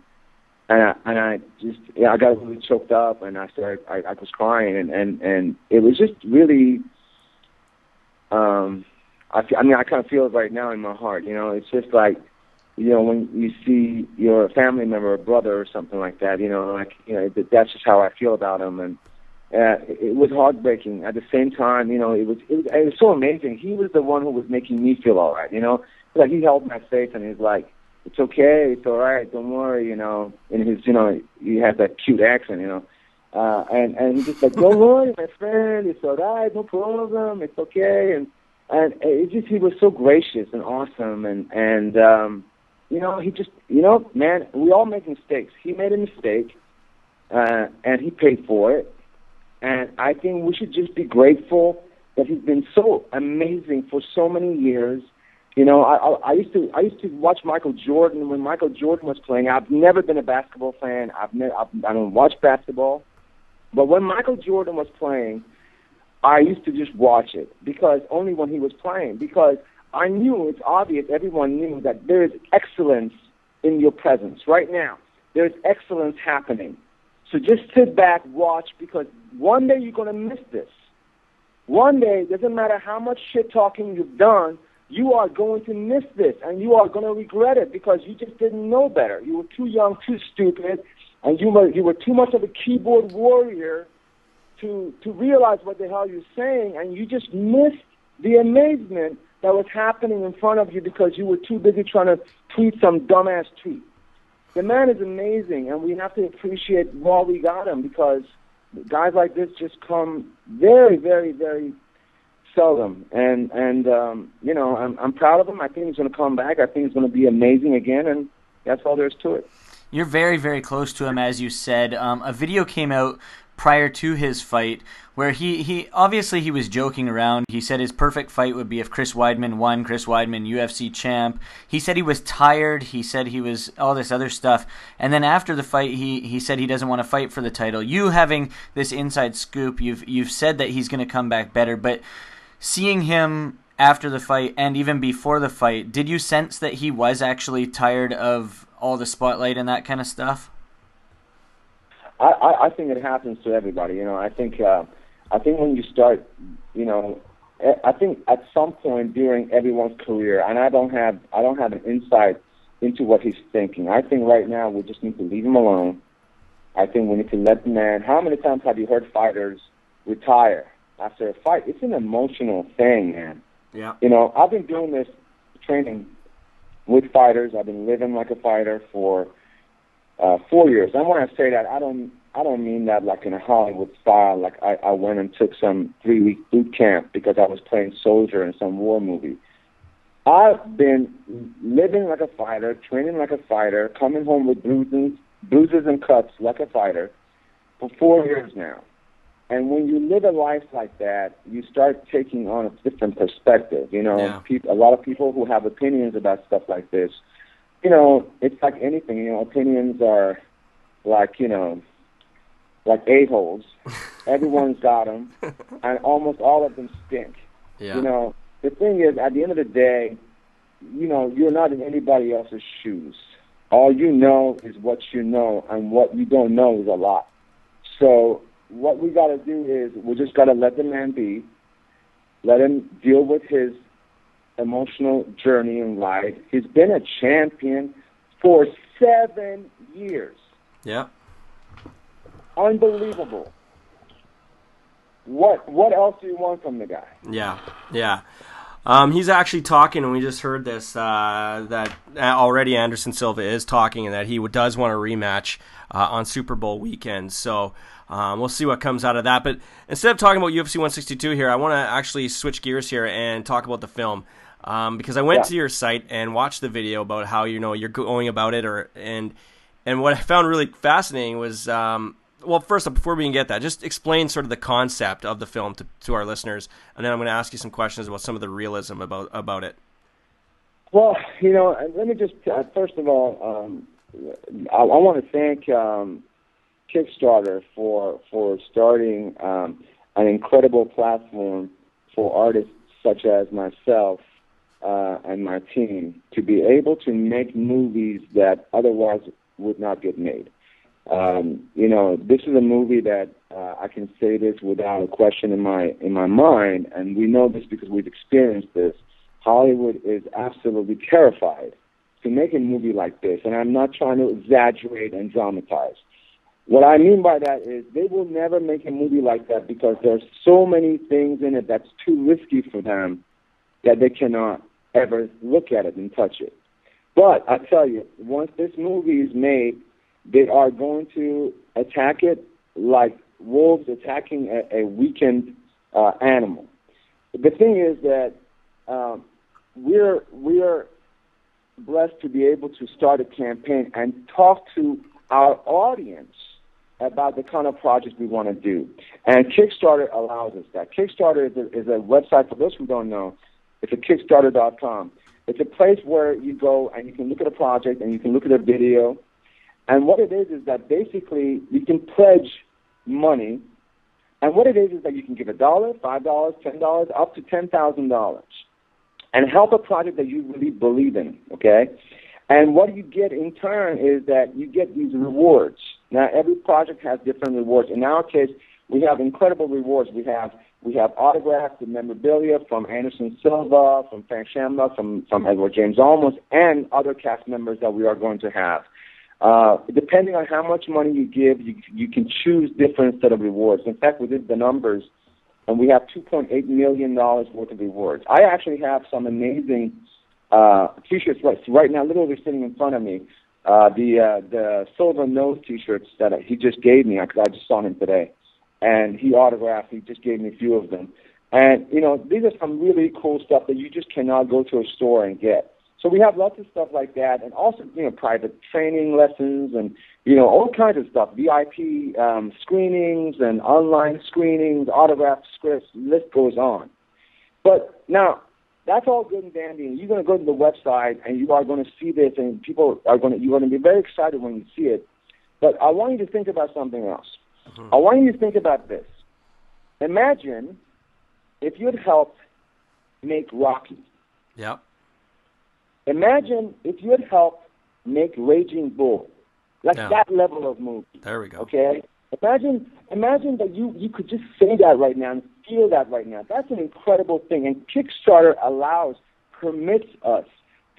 and I, and I just yeah I got really choked up and I started I, I was crying and and and it was just really um I I mean I kind of feel it right now in my heart, you know, it's just like you know, when you see your family member, a brother or something like that, you know, like, you know, that, that's just how I feel about him. And uh, it, was heartbreaking. At the same time, you know, it was, it was, it was so amazing. He was the one who was making me feel all right, you know. Like, he held my face and he's like, it's okay, it's all right, don't worry, you know. And his, you know, he has that cute accent, you know. Uh, and, and he's just like, don't worry, my friend, it's all right, no problem, it's okay. And, and it just, he was so gracious and awesome. And, and, um, you know, he just, you know, man, we all make mistakes. He made a mistake, uh, and he paid for it. And I think we should just be grateful that he's been so amazing for so many years. You know, I, I, I used to I used to watch Michael Jordan when Michael Jordan was playing. I've never been a basketball fan. I've never I've, I don't watch basketball, but when Michael Jordan was playing, I used to just watch it because only when he was playing because I knew it's obvious, everyone knew that there is excellence in your presence right now. There's excellence happening. So just sit back, watch, because one day you're going to miss this. One day, doesn't matter how much shit talking you've done, you are going to miss this, and you are going to regret it because you just didn't know better. You were too young, too stupid, and you were you were too much of a keyboard warrior to to realize what the hell you're saying, and you just missed the amazement that was happening in front of you because you were too busy trying to tweet some dumbass tweet. The man is amazing, and we have to appreciate while we got him because guys like this just come very, very, very seldom. And and um, you know, I'm I'm proud of him. I think he's going to come back. I think he's going to be amazing again, and that's all there is to it. You're very, very close to him, as you said. Um, a video came out prior to his fight where he, he obviously he was joking around. He said his perfect fight would be if Chris Weidman won, Chris Weidman UFC champ. He said he was tired. He said he was all this other stuff. And then after the fight, he, he said he doesn't want to fight for the title. You having this inside scoop, you've you've said that he's going to come back better, but seeing him after the fight and even before the fight, did you sense that he was actually tired of all the spotlight and that kind of stuff? I, I, I think it happens to everybody. You know, I think uh, I think when you start, you know, I think at some point during everyone's career, and I don't have I don't have an insight into what he's thinking. I think right now we just need to leave him alone. I think we need to let the man. How many times have you heard fighters retire after a fight? It's an emotional thing, man. Yeah. You know, I've been doing this training with fighters. I've been living like a fighter for uh, four years. And when I say that, I don't I don't mean that like in a Hollywood style. Like I, I went and took some three week boot camp because I was playing soldier in some war movie. I've been living like a fighter, training like a fighter, coming home with bruises, bruises and cuts like a fighter for four years now. And when you live a life like that, you start taking on a different perspective. You know, Yeah. people, a lot of people who have opinions about stuff like this, you know, it's like anything. You know, opinions are like you know, like a holes. Everyone's got them, and almost all of them stink. Yeah. You know, the thing is, at the end of the day, you know, you're not in anybody else's shoes. All you know is what you know, and what you don't know is a lot. So what we got to do is we just got to let the man be, let him deal with his emotional journey in life. He's been a champion for seven years. yeah. Unbelievable. What what else do you want from the guy? Yeah, yeah. Um, he's actually talking, and we just heard this uh, that uh, already Anderson Silva is talking, and that he does want a rematch uh, on Super Bowl weekend. So um, we'll see what comes out of that. But instead of talking about UFC 162 here, I want to actually switch gears here and talk about the film. Um, because I went Yeah. to your site and watched the video about how you know you're going about it, or and and what I found really fascinating was um, well, first, before we can get that, just explain sort of the concept of the film to, to our listeners, and then I'm going to ask you some questions about some of the realism about about it. Well, you know, let me just uh, first of all, um, I, I want to thank um, Kickstarter for for starting um, an incredible platform for artists such as myself uh, and my team to be able to make movies that otherwise would not get made. Um, you know, this is a movie that uh, I can say this without a question in my in my mind, and we know this because we've experienced this. Hollywood is absolutely terrified to make a movie like this, and I'm not trying to exaggerate and dramatize. What I mean by that is they will never make a movie like that because there's so many things in it that's too risky for them that they cannot ever look at it and touch it. But I tell you, once this movie is made, they are going to attack it like wolves attacking a, a weakened uh, animal. The thing is that um, we're we're blessed to be able to start a campaign and talk to our audience about the kind of projects we want to do. And Kickstarter allows us that. Kickstarter is a, is a website, for those who don't know, it's a Kickstarter.com. It's a place where you go and you can look at a project and you can look at a video. And what it is is that basically you can pledge money. And what it is is that you can give a dollar, five dollars, ten dollars, up to ten thousand dollars, and help a project that you really believe in. Okay. And what you get in turn is that you get these rewards. Now, every project has different rewards. In our case, we have incredible rewards. We have we have autographs and memorabilia from Anderson Silva, from Frank Shamrock, from from Edward James Olmos, and other cast members that we are going to have. Uh, depending on how much money you give, you, you can choose different set of rewards. In fact, we did the numbers, and we have 2.8 million dollars worth of rewards. I actually have some amazing uh, t-shirts right, right now, literally sitting in front of me. Uh, the uh, the silver nose t-shirts that he just gave me because I just saw him today, and he autographed. He just gave me a few of them, And you know, these are some really cool stuff that you just cannot go to a store and get. So we have lots of stuff like that, and also you know private training lessons and you know all kinds of stuff, VIP um, screenings and online screenings, autographed scripts. List goes on. But now that's all good and dandy, and you're going to go to the website and you are going to see this, and people are going to you're going to be very excited when you see it. But I want you to think about something else. I want you to think about this. Imagine if you had helped make Rocky. Yep. Imagine if you had helped make Raging Bull, like that level of movie. There we go. Okay. Imagine, imagine that you you could just say that right now and feel that right now. That's an incredible thing, and Kickstarter allows, permits us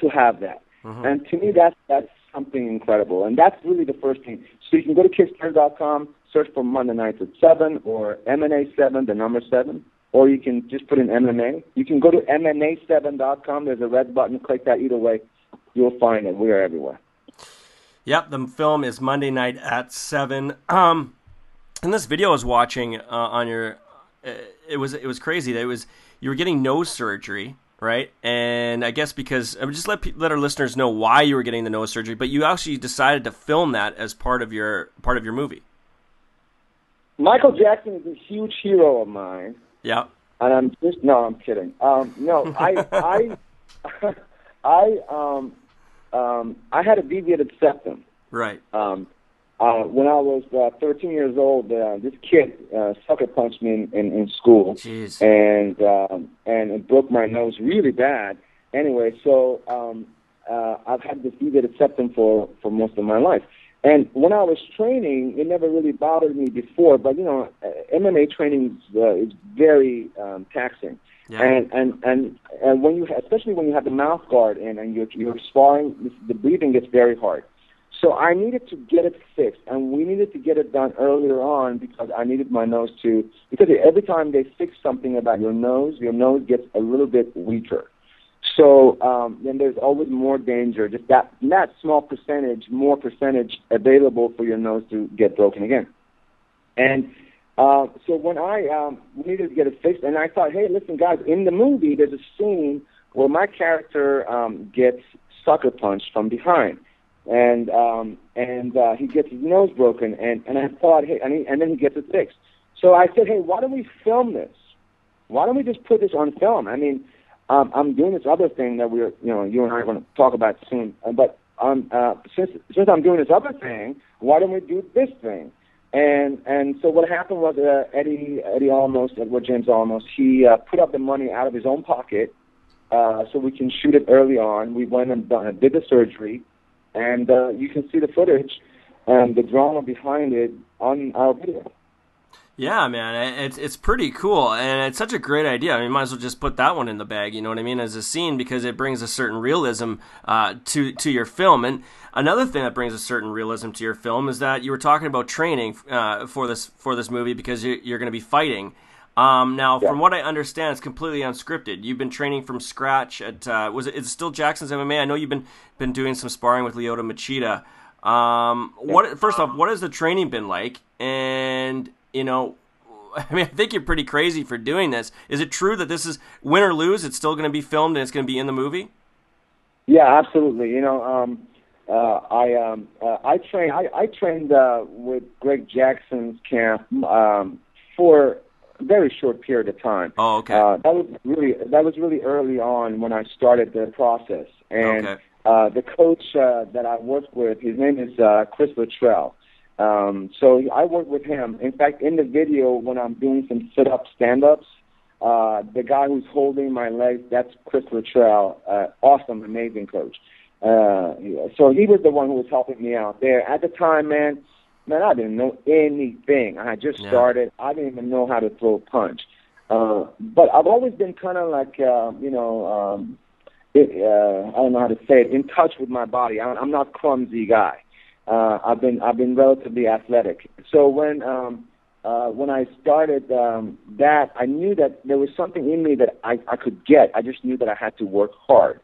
to have that. Mm-hmm. And to me, that's that's something incredible, and that's really the first thing. So you can go to Kickstarter.com, search for Monday Nights at Seven or MNA Seven, the number seven, or you can just put in MMA. You can go to MMA7.com. There's a red button. Click that. Either way, you'll find it. We are everywhere. Yep, the film is Monday night at seven. Um, and this video I was watching uh, on your, uh, it was it was crazy. That it was you were getting nose surgery, right? And I guess because I would just let pe- let our listeners know why you were getting the nose surgery, but you actually decided to film that as part of your part of your movie. Michael Jackson is a huge hero of mine. Yeah. And I'm just no, I'm kidding. Um, no, I I I um um I had a deviated septum. Right. Um, uh, when I was uh, 13 years old, uh, this kid uh, sucker punched me in, in, in school, Jeez. and um, and it broke my nose really bad. Anyway, so um, uh, I've had this deviated septum for for most of my life. And when I was training, it never really bothered me before. But you know, MMA training is, uh, is very um, taxing. Yeah. And and and and when you, especially when you have the mouth guard in and you're you're sparring, the breathing gets very hard. So I needed to get it fixed, and we needed to get it done earlier on because I needed my nose to. Because every time they fix something about your nose, your nose gets a little bit weaker. So um, then there's always more danger, just that that small percentage, more percentage available for your nose to get broken again. And uh, so when I um, needed to get it fixed, and I thought, hey, listen, guys, in the movie there's a scene where my character um, gets sucker punched from behind, and um, and uh, he gets his nose broken, and and I thought, hey, and, he, and then he gets it fixed. So I said, hey, why don't we film this? Why don't we just put this on film? I mean, um, I'm doing this other thing that we're, you know, you and I are going to talk about soon. Uh, but um, uh, since since I'm doing this other thing, why don't we do this thing? And and so what happened was uh, Eddie Eddie Olmos, Edward James Olmos, he uh, put up the money out of his own pocket uh, so we can shoot it early on. We went and done, did the surgery, and uh, you can see the footage and the drama behind it on our video. Yeah, man, it's it's pretty cool, and it's such a great idea. I mean, might as well just put that one in the bag. You know what I mean, as a scene because it brings a certain realism uh, to to your film. And another thing that brings a certain realism to your film is that you were talking about training uh, for this for this movie because you, you're going to be fighting. Um, now, from what I understand, it's completely unscripted. You've been training from scratch at uh, was it? It's still Jackson's MMA. I know you've been been doing some sparring with Lyoto Machida. Um, what first off, what has the training been like? And you know, I mean, I think you're pretty crazy for doing this. Is it true that this is win or lose? It's still going to be filmed and it's going to be in the movie. Yeah, absolutely. You know, um, uh, I um, uh, I trained I, I trained uh, with Greg Jackson's camp um, for a very short period of time. Oh, okay. Uh, that was really that was really early on when I started the process, and Okay. uh, the coach uh, that I worked with, his name is uh, Chris Luttrell. Um, so I worked with him. In fact, in the video when I'm doing some sit-up stand-ups, uh, the guy who's holding my legs, that's Chris Luttrell. Uh, awesome, amazing coach. Uh, so he was the one who was helping me out there. At the time, man, man, I didn't know anything. I had just Yeah. started. I didn't even know how to throw a punch. Uh, but I've always been kind of like, uh, you know, um, it, uh, I don't know how to say it, in touch with my body. I'm, I'm not clumsy guy. Uh, I've been I've been relatively athletic. So when um, uh, when I started um, that, I knew that there was something in me that I, I could get. I just knew that I had to work hard.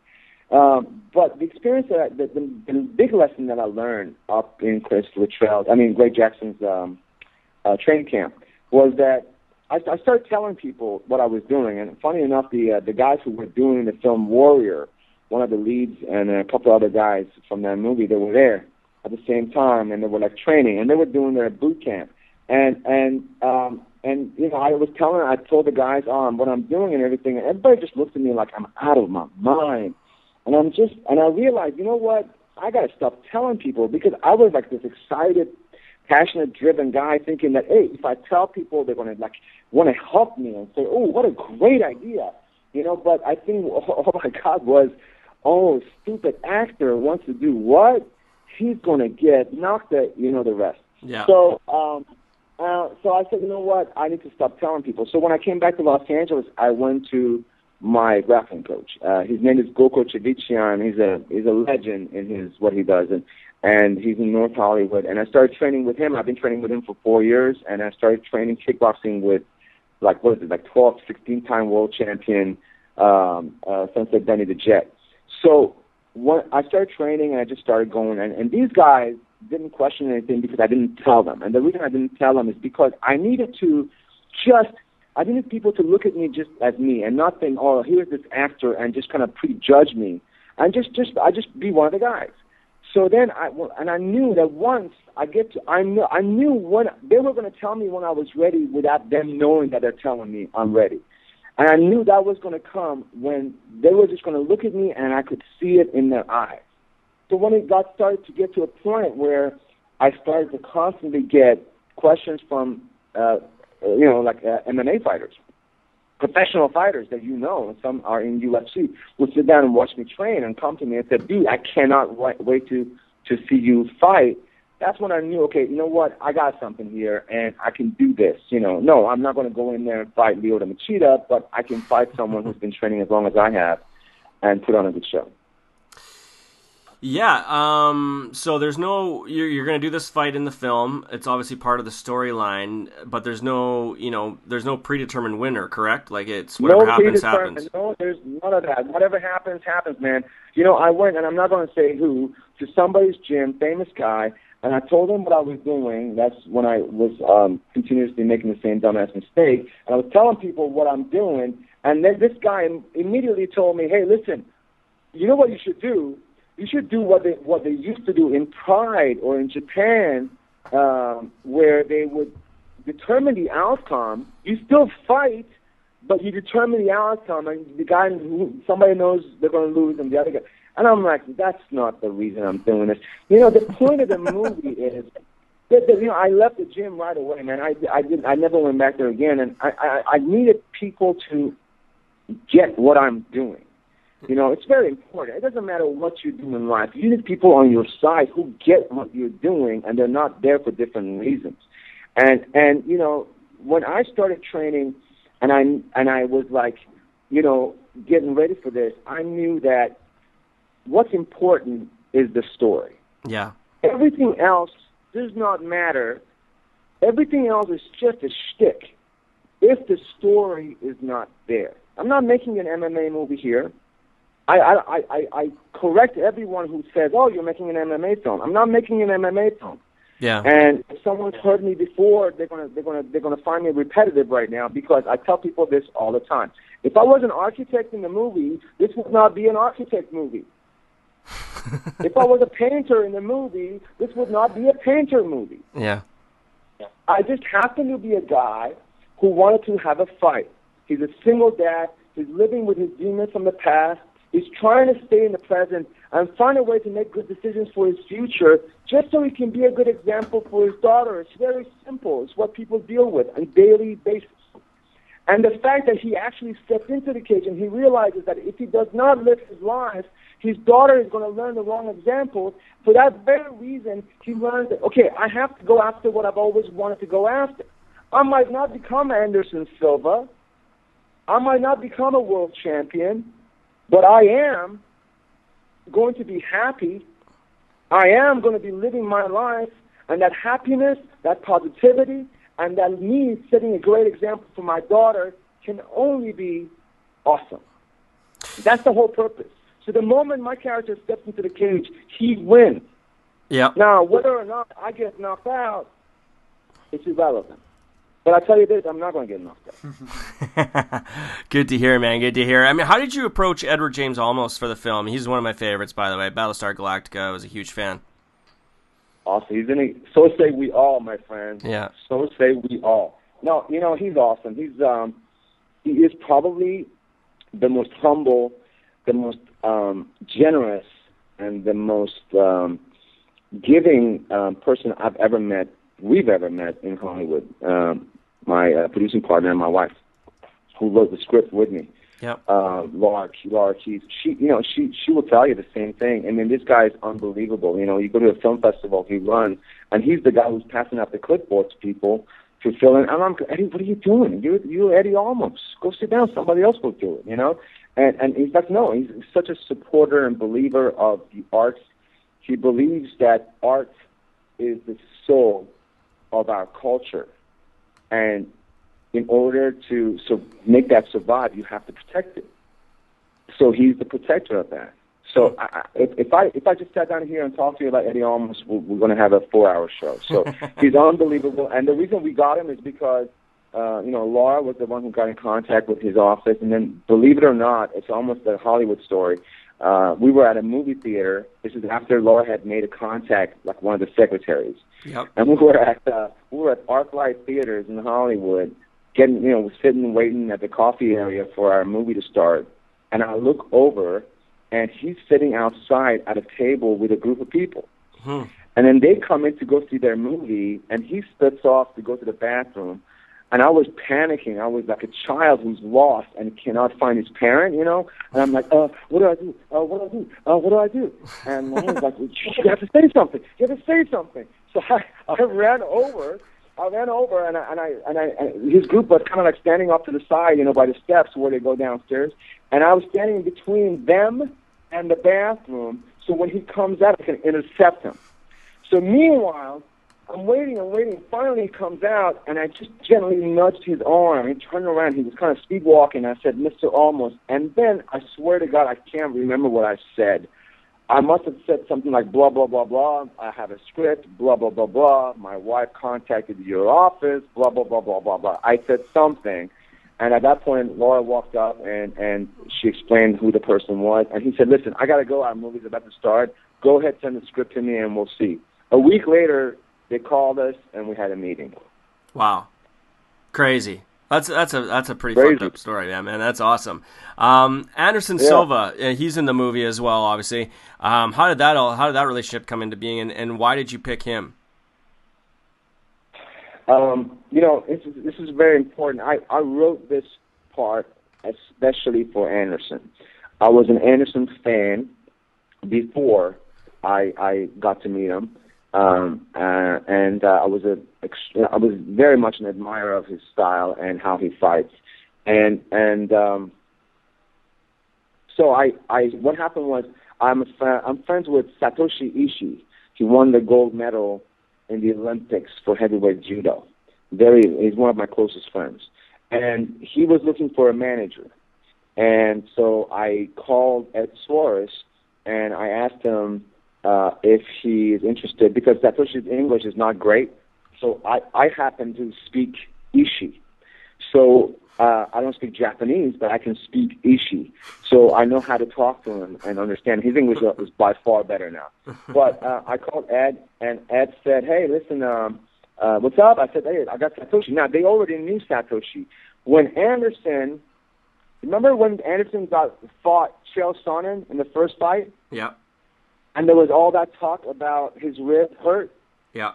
Um, but the experience that I, the, the, the big lesson that I learned up in Chris Luttrell, I mean Greg Jackson's um, uh, training camp, was that I, I started telling people what I was doing, and funny enough, the uh, the guys who were doing the film Warrior, one of the leads, and a couple other guys from that movie, they were there at the same time, and they were like training, and they were doing their boot camp, and and um, and you know, I was telling, I told the guys um, what I'm doing and everything, and everybody just looked at me like I'm out of my mind, and I'm just, and I realized, you know what, I got to stop telling people because I was like this excited, passionate, driven guy, thinking that hey, if I tell people, they're gonna like want to help me and say, oh, what a great idea, you know. But I think, oh my God, was, oh, stupid actor wants to do what? He's gonna get knocked at, you know, the rest. Yeah. So, um, uh, so I said, you know what? I need to stop telling people. So when I came back to Los Angeles, I went to my grappling coach. Uh, his name is Gokor Chivichyan. He's a he's a legend in his what he does, and and he's in North Hollywood. And I started training with him. I've been training with him for four years, and I started training kickboxing with like what is it, like 12, 16 time world champion um, uh, Sensei Benny the Jet. So when I started training, and I just started going, and, and these guys didn't question anything because I didn't tell them. And the reason I didn't tell them is because I needed to just I needed people to look at me just as me and not think, oh, here's this actor and just kind of prejudge me and just just I just be one of the guys. So then I and I knew that once I get to I knew I knew when they were going to tell me when I was ready without them knowing that they're telling me I'm ready. And I knew that was going to come when they were just going to look at me and I could see it in their eyes. So when it got started to get to a point where I started to constantly get questions from, uh, you know, like uh, MMA fighters, professional fighters that you know, and some are in UFC, would sit down and watch me train and come to me and say, "Dude, I cannot wait to to see you fight." That's when I knew, okay, you know what, I got something here, and I can do this. You know, no, I'm not going to go in there and fight Lyoto Machida, but I can fight someone who's been training as long as I have, and put on a good show. Yeah. Um. So there's no. You're, you're going to do this fight in the film. It's obviously part of the storyline, but there's no. You know, there's no predetermined winner. Correct? Like it's whatever no happens happens. No, there's none of that. Whatever happens, happens, man. You know, I went, and I'm not going to say who, to somebody's gym, famous guy, and I told him what I was doing. That's when I was um, continuously making the same dumbass mistake. And I was telling people what I'm doing, and then this guy im- immediately told me, "Hey, listen, you know what you should do? You should do what they what they used to do in Pride or in Japan, um, where they would determine the outcome. You still fight, but you determine the outcome, and the guy somebody knows they're going to lose, and the other guy. And I'm like, that's not the reason I'm doing this. You know, the point of the movie is that, that you know I left the gym right away, man. I I didn't I never went back there again, and I I, I needed people to get what I'm doing. You know, it's very important. It doesn't matter what you do in life. You need people on your side who get what you're doing, and they're not there for different reasons. And and you know, when I started training, and I and I was like, you know, getting ready for this, I knew that what's important is the story. Yeah. Everything else does not matter. Everything else is just a shtick if the story is not there. I'm not making an MMA movie here. I, I, I, I correct everyone who says, "Oh, you're making an MMA film." I'm not making an MMA film. Yeah. And if someone's heard me before, they're gonna they're gonna they're gonna find me repetitive right now because I tell people this all the time. If I was an architect in the movie, this would not be an architect movie. if I was a painter in the movie, this would not be a painter movie. Yeah. I just happen to be a guy who wanted to have a fight. He's a single dad. He's living with his demons from the past. He's trying to stay in the present and find a way to make good decisions for his future just so he can be a good example for his daughter. It's very simple. It's what people deal with on a daily basis. And the fact that he actually stepped into the cage and he realizes that if he does not live his life, his daughter is going to learn the wrong examples. For that very reason, he learned that, okay, I have to go after what I've always wanted to go after. I might not become Anderson Silva. I might not become a world champion, but I am going to be happy. I am going to be living my life, and that happiness, that positivity, and that me setting a great example for my daughter can only be awesome. That's the whole purpose. So the moment my character steps into the cage, he wins. Yeah. Now, whether or not I get knocked out, it's irrelevant. But I tell you this, I'm not going to get knocked out. Good to hear, man. Good to hear. I mean, how did you approach Edward James Olmos for the film? He's one of my favorites, by the way. Battlestar Galactica. I was a huge fan. Awesome. He's in. A, so say we all, my friend. Yeah. So say we all. No, you know he's awesome. He's um, he is probably the most humble, the most um, generous, and the most um, giving um, person I've ever met. We've ever met in Hollywood. Um, my uh, producing partner and my wife, who wrote the script with me. Yep. Uh, Laura, Laura Keys. She, you know, she she will tell you the same thing. I mean, this guy is unbelievable. You know, you go to a film festival, he runs, and he's the guy who's passing out the clipboards to people to fill in. And I'm, Eddie, what are you doing? You, you, Eddie Olmos. Go sit down. Somebody else will do it. You know. And and he's like, no, he's such a supporter and believer of the arts. He believes that art is the soul of our culture, and in order to so make that survive, you have to protect it. So he's the protector of that. So I, if, if I if I just sat down here and talked to you about Eddie we're, we're going to have a four-hour show. So he's unbelievable, and the reason we got him is because uh, you know Laura was the one who got in contact with his office, and then believe it or not, it's almost a Hollywood story. Uh, we were at a movie theater. This is after Laura had made a contact, like one of the secretaries, Yep. and we were at uh, we were at ArcLight Theaters in Hollywood, getting you know sitting waiting at the coffee area for our movie to start, and I look over, and he's sitting outside at a table with a group of people, Hmm. and then they come in to go see their movie, and he splits off to go to the bathroom, and I was panicking. I was like a child who's lost and cannot find his parent, you know. And I'm like, uh, what do I do? Uh, what do I do? Uh, what do I do? And I was like, you have to say something. You have to say something. So I, I ran over. I ran over, and I, and I and I and his group was kind of like standing off to the side, you know, by the steps where they go downstairs. And I was standing between them and the bathroom, so when he comes out, I can intercept him. So meanwhile, I'm waiting and waiting. Finally, he comes out, and I just gently nudged his arm. He turned around. He was kind of sleepwalking. I said, Mr. Olmos. And then I swear to God, I can't remember what I said. I must have said something like blah, blah, blah, blah. I have a script, blah, blah, blah, blah. My wife contacted your office, blah, blah, blah, blah, blah, blah. I said something. And at that point, Laura walked up and, and she explained who the person was. And he said, listen, I got to go. Our movie's about to start. Go ahead, send the script to me, and we'll see. A week later, they called us, and we had a meeting. Wow. Crazy. That's that's a that's a pretty Crazy. fucked up story, yeah, man. That's awesome. Um, Anderson Yeah. Silva, uh, he's in the movie as well, obviously. Um, how did that all? How did that relationship come into being, and, and why did you pick him? Um, you know, this is, this is very important. I, I wrote this part especially for Anderson. I was an Anderson fan before I I got to meet him, um, uh, and uh, I was a I was very much an admirer of his style and how he fights, and and um, so I I what happened was I'm a fa- I'm friends with Satoshi Ishii. He won the gold medal in the Olympics for heavyweight judo. Very, he's one of my closest friends, and he was looking for a manager. And so I called Ed Soares and I asked him uh, if he is interested because Satoshi's English is not great. So I, I happen to speak Ishii. So uh, I don't speak Japanese, but I can speak Ishii. So I know how to talk to him and understand. His English is by far better now. But uh, I called Ed, and Ed said, "Hey, listen, um, uh, what's up?" I said, "Hey, I got Satoshi." Now they already knew Satoshi. When Anderson, remember when Anderson got fought Chael Sonnen in the first fight, Yeah, and there was all that talk about his rib hurt. yeah.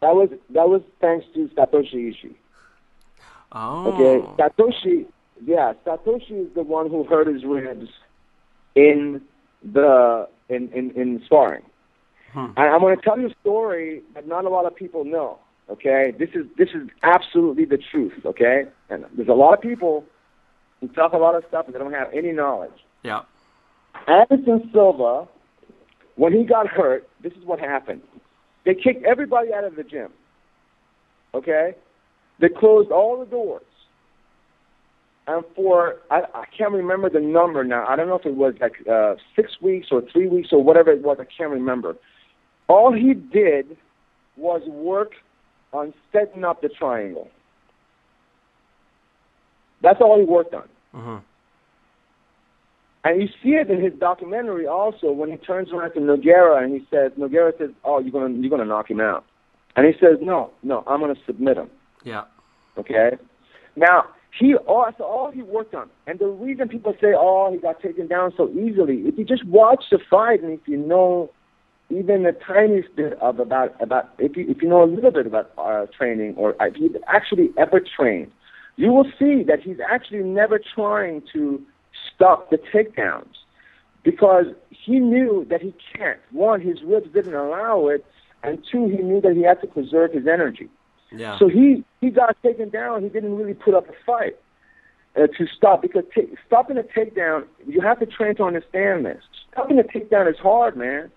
That was that was thanks to Satoshi Ishii. Oh, Okay, Satoshi, yeah, Satoshi is the one who hurt his ribs in the in in, in sparring. Hmm. And I'm going to tell you a story that not a lot of people know. Okay, this is this is absolutely the truth. Okay, and there's a lot of people who talk a lot of stuff and they don't have any knowledge. yeah. Anderson Silva, when he got hurt, this is what happened. They kicked everybody out of the gym. Okay? They closed all the doors. And for, I, I can't remember the number now. I don't know if it was like uh, six weeks or three weeks or whatever it was. I can't remember. All he did was work on setting up the triangle. That's all he worked on. Mm-hmm. And you see it in his documentary also when he turns around to Nogueira and he says, Nogueira says, "Oh, you're gonna you're gonna knock him out," and he says, "No, no, I'm gonna submit him." Yeah. Okay. Now he that's all he worked on, and the reason people say, "Oh, he got taken down so easily," if you just watch the fight and if you know even the tiniest bit of about about if you if you know a little bit about uh, training or if you actually ever trained, you will see that he's actually never trying to stop the takedowns because he knew that he can't. One, his ribs didn't allow it, and two, he knew that he had to preserve his energy. Yeah. So he he got taken down. He didn't really put up a fight uh, to stop because t- stopping a takedown, you have to train to understand this. Stopping a takedown is hard, man.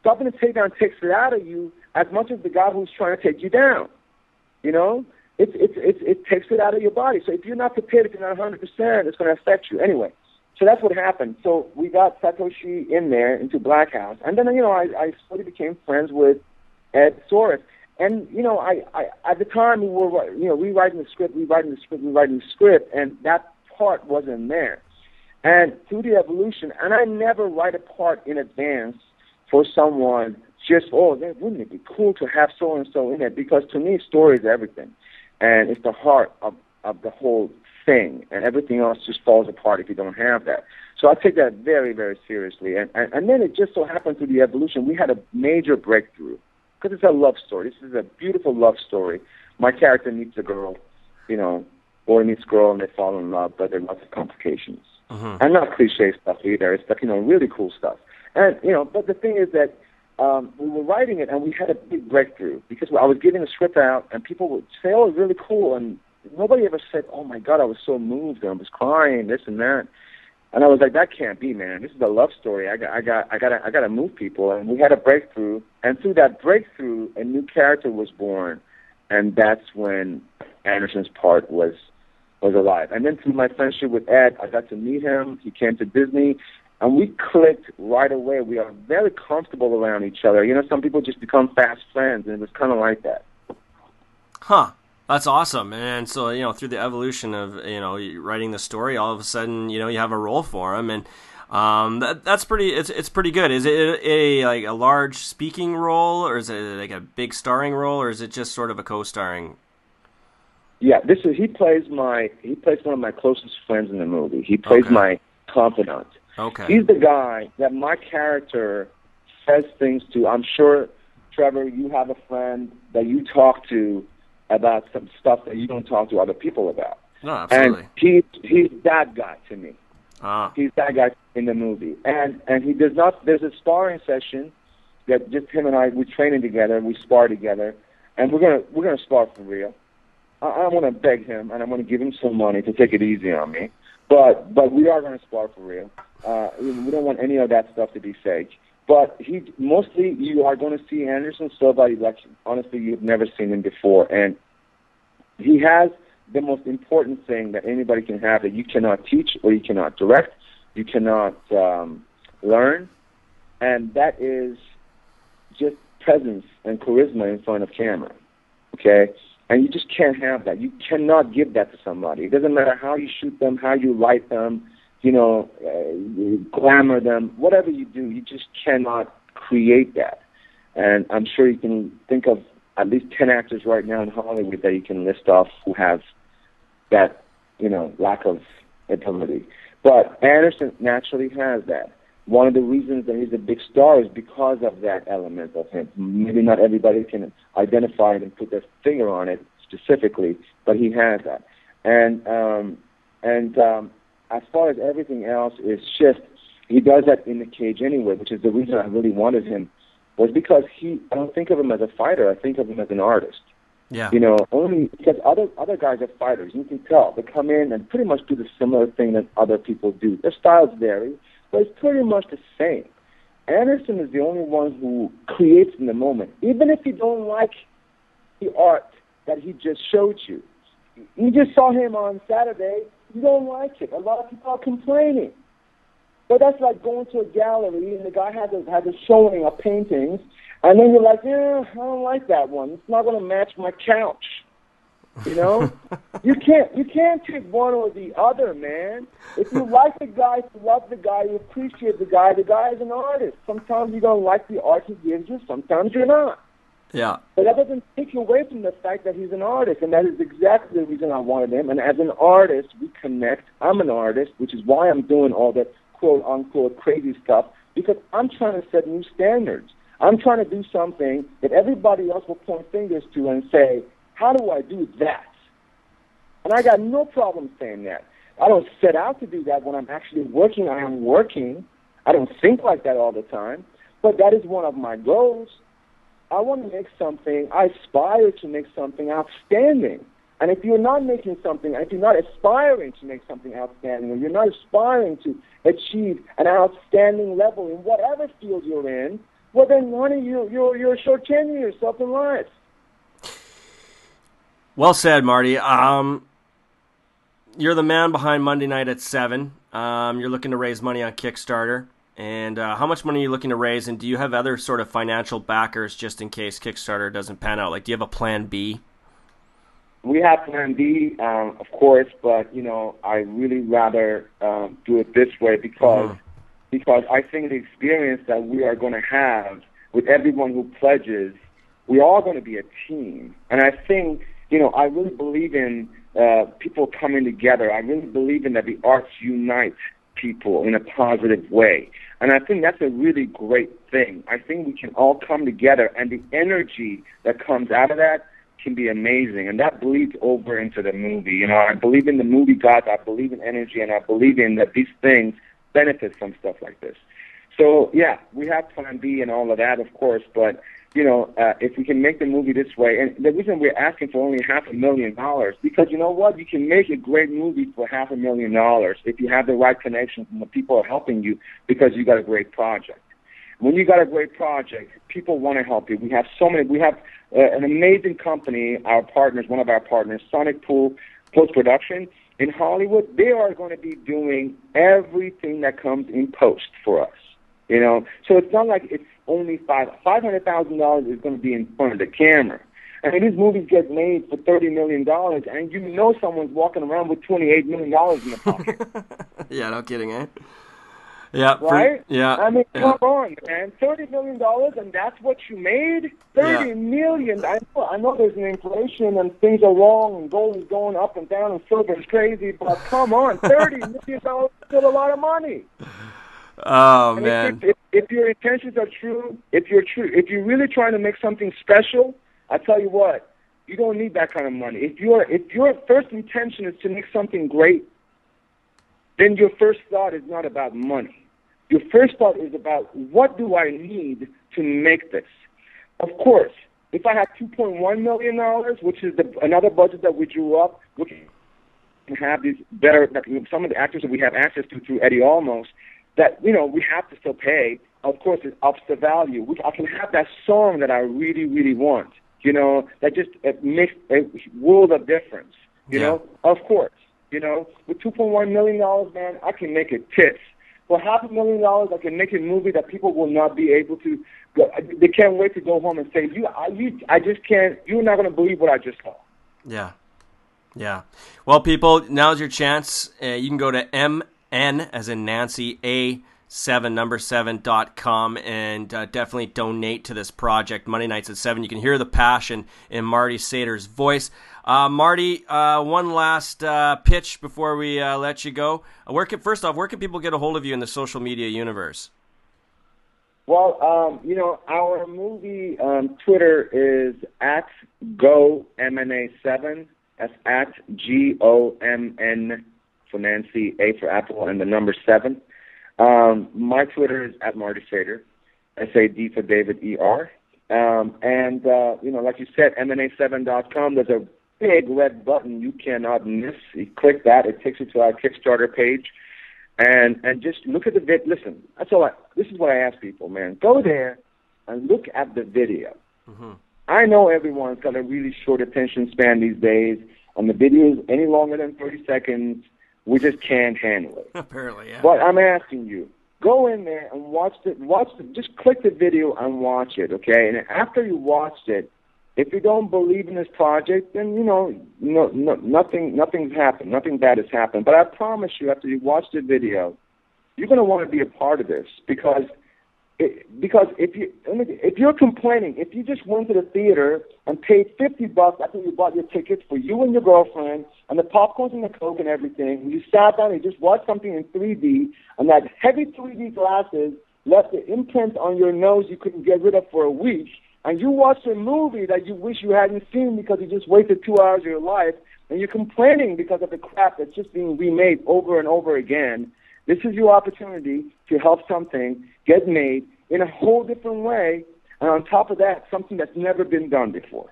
Stopping a takedown takes it out of you as much as the guy who's trying to take you down. You know, it's it's it's it takes it out of your body. So if you're not prepared, if you're not 100 percent, it's going to affect you anyway. So that's what happened. So we got Satoshi in there into Black House, and then you know I I slowly became friends with Ed Soares. And you know, I, I at the time we were you know rewriting the script, rewriting the script, rewriting the script, and that part wasn't there. And through the evolution, and I never write a part in advance for someone just oh, then wouldn't it be cool to have so and so in it? Because to me, story is everything, and it's the heart of of the whole thing, and everything else just falls apart if you don't have that. So I take that very very seriously, and and, and then it just so happened through the evolution we had a major breakthrough because it's a love story. This is a beautiful love story. My character meets a girl, you know, boy meets girl and they fall in love, but there are lots of complications. Mhm. And not cliche stuff either. It's like, you know, really cool stuff. And, you know, but the thing is that um, we were writing it and we had a big breakthrough because I was giving the script out and people would say, oh, it's really cool. And nobody ever said, oh my God, I was so moved and I was crying, this and that. And I was like, that can't be, man. This is a love story. I got, I got, I got, I got to move people. And we had a breakthrough, and through that breakthrough, a new character was born, and that's when Anderson's part was was alive. And then through my friendship with Ed, I got to meet him. He came to Disney, and we clicked right away. We are very comfortable around each other. You know, some people just become fast friends, and it was kind of like that. Huh. That's awesome. And so, you know, through the evolution of, you know, writing the story, all of a sudden, you know, you have a role for him and um, that, that's pretty it's it's pretty good. Is it a like a large speaking role or is it like a big starring role or is it just sort of a co-starring? Yeah, this is he plays my he plays one of my closest friends in the movie. He plays Okay. my confidant. Okay. He's the guy that my character says things to. I'm sure, Trevor, you have a friend that you talk to about some stuff that you don't talk to other people about. No, absolutely. And he he's that guy to me. Ah. He's that guy in the movie. And and he does not there's a sparring session that just him and I we're training together, we spar together, and we're gonna we're gonna spar for real. I, I want to beg him and I'm gonna give him some money to take it easy on me. But but we are gonna spar for real. Uh, we don't want any of that stuff to be fake. But he mostly you are going to see Anderson Silva like honestly you've never seen him before, and he has the most important thing that anybody can have that you cannot teach or you cannot direct, you cannot um, learn, and that is just presence and charisma in front of camera. Okay, and you just can't have that. You cannot give that to somebody. It doesn't matter how you shoot them, how you light them, you know, uh, glamour them, whatever you do, you just cannot create that. And I'm sure you can think of at least 10 actors right now in Hollywood that you can list off who have that, you know, lack of ability. But Anderson naturally has that. One of the reasons that he's a big star is because of that element of him. Maybe not everybody can identify it and put their finger on it specifically, but he has that. And um, and um, as far as everything else is just he does that in the cage anyway, which is the reason I really wanted him was because he I don't think of him as a fighter, I think of him as an artist. Yeah. You know, only because other other guys are fighters. You can tell they come in and pretty much do the similar thing that other people do. Their styles vary, but it's pretty much the same. Anderson is the only one who creates in the moment, even if you don't like the art that he just showed you. You just saw him on Saturday. You don't like it. A lot of people are complaining. But that's like going to a gallery and the guy has a has a showing of paintings, and then you're like, yeah, I don't like that one. It's not going to match my couch. You know, you can't you can't take one or the other, man. If you like the guy, you love the guy, you appreciate the guy. The guy is an artist. Sometimes you don't like the art he gives you. Sometimes you're not. Yeah. But that doesn't take you away from the fact that he's an artist, and that is exactly the reason I wanted him. And as an artist, we connect. I'm an artist, which is why I'm doing all that quote unquote crazy stuff because I'm trying to set new standards. I'm trying to do something that everybody else will point fingers to and say, how do I do that? And I got no problem saying that. I don't set out to do that when I'm actually working. I am working. I don't think like that all the time, but that is one of my goals. I want to make something, I aspire to make something outstanding. And if you're not making something, if you're not aspiring to make something outstanding, or you're not aspiring to achieve an outstanding level in whatever field you're in, well, then, honey, you, you're, you're shortchanging yourself in life. Well said, Marty. Um, you're the man behind Monday Night at Seven. Um, you're looking to raise money on Kickstarter. And uh, how much money are you looking to raise? And do you have other sort of financial backers just in case Kickstarter doesn't pan out? Like, do you have a plan B? We have plan B, um, of course, but you know, I really rather um, do it this way because Mhm. because I think the experience that we are going to have with everyone who pledges, we are going to be a team, and I think you know, I really believe in uh, people coming together. I really believe in that the arts unite people in a positive way. And I think that's a really great thing. I think we can all come together, and the energy that comes out of that can be amazing. And that bleeds over into the movie. You know, I believe in the movie gods, I believe in energy, and I believe in that these things benefit from stuff like this. So, yeah, we have Plan B and all of that, of course, but you know, uh, if we can make the movie this way, and the reason we're asking for only half a million dollars, because you know what, you can make a great movie for half a million dollars if you have the right connections and the people are helping you because you got a great project. When you got a great project, people want to help you. We have so many. We have uh, an amazing company. Our partners, one of our partners, Sonic Pool Post Production in Hollywood. They are going to be doing everything that comes in post for us. You know, so it's not like it's only five five hundred thousand dollars is going to be in front of the camera. I mean, these movies get made for thirty million dollars, and you know someone's walking around with twenty eight million dollars in their pocket, yeah, no kidding, eh? Yeah. right? yeah. I mean, yeah. come on, man, thirty million dollars, and that's what you made? Thirty Yeah. million. I know, I know there's an inflation and things are wrong, and gold is going up and down, and silver is crazy, but come on, thirty million dollars is still a lot of money. Oh And man. If, if, if your intentions are true, if you're true, if you're really trying to make something special, I tell you what, you don't need that kind of money. If your if your first intention is to make something great, then your first thought is not about money. Your first thought is about what do I need to make this. Of course, if I had 2.1 million dollars, which is the, another budget that we drew up, we can have these better. Some of the actors that we have access to through Eddie Olmos, that you know we have to still pay. Of course, it ups the value. We, I can have that song that I really, really want. You know, that just it makes a world of difference. You Yeah. know, of course. You know, with 2.1 million dollars, man, I can make it tits. For half a million dollars, I can make a movie that people will not be able to. Go, they can't wait to go home and say, "You, I, you, I just can't. You're not going to believe what I just saw." Yeah. Yeah. Well, people, now's your chance. Uh, you can go to MN, as in Nancy, A7, number 7 dot com, and uh, definitely donate to this project. Monday nights at 7. You can hear the passion in Marty Sader's voice. Uh, Marty, uh, one last uh, pitch before we uh, let you go. Uh, Where can, first off, where can people get a hold of you in the social media universe? Well, um, you know, our movie um, Twitter is at GoMNA7. That's at G O M N for Nancy, A for Apple, and the number seven. Um, my Twitter is at Marty Sader, S A D for David E R. Um, and, uh, you know, like you said, MNA7.com, there's a big red button you cannot miss. You click that, it takes you to our Kickstarter page and and just look at the vid. Listen, that's all. I, this is what I ask people, man. Go there and look at the video. I know everyone's got a really short attention span these days, and the videos any longer than thirty seconds, we just can't handle it. Apparently, yeah. But I'm asking you, Go in there and watch the watch the, just click the video and watch it, okay? And after you watched it, if you don't believe in this project, then you know, no, no, nothing, nothing's happened, nothing bad has happened. But I promise you, after you watch the video, you're going to want to be a part of this because it, because if you if you're complaining, if you just went to the theater and paid fifty bucks after you bought your tickets for you and your girlfriend and the popcorns and the coke and everything, you sat down and just watched something in 3D and that heavy 3D glasses left the imprint on your nose you couldn't get rid of for a week, and you watched a movie that you wish you hadn't seen because you just wasted two hours of your life, and you're complaining because of the crap that's just being remade over and over again. This is your opportunity to help something get made in a whole different way, and on top of that, something that's never been done before.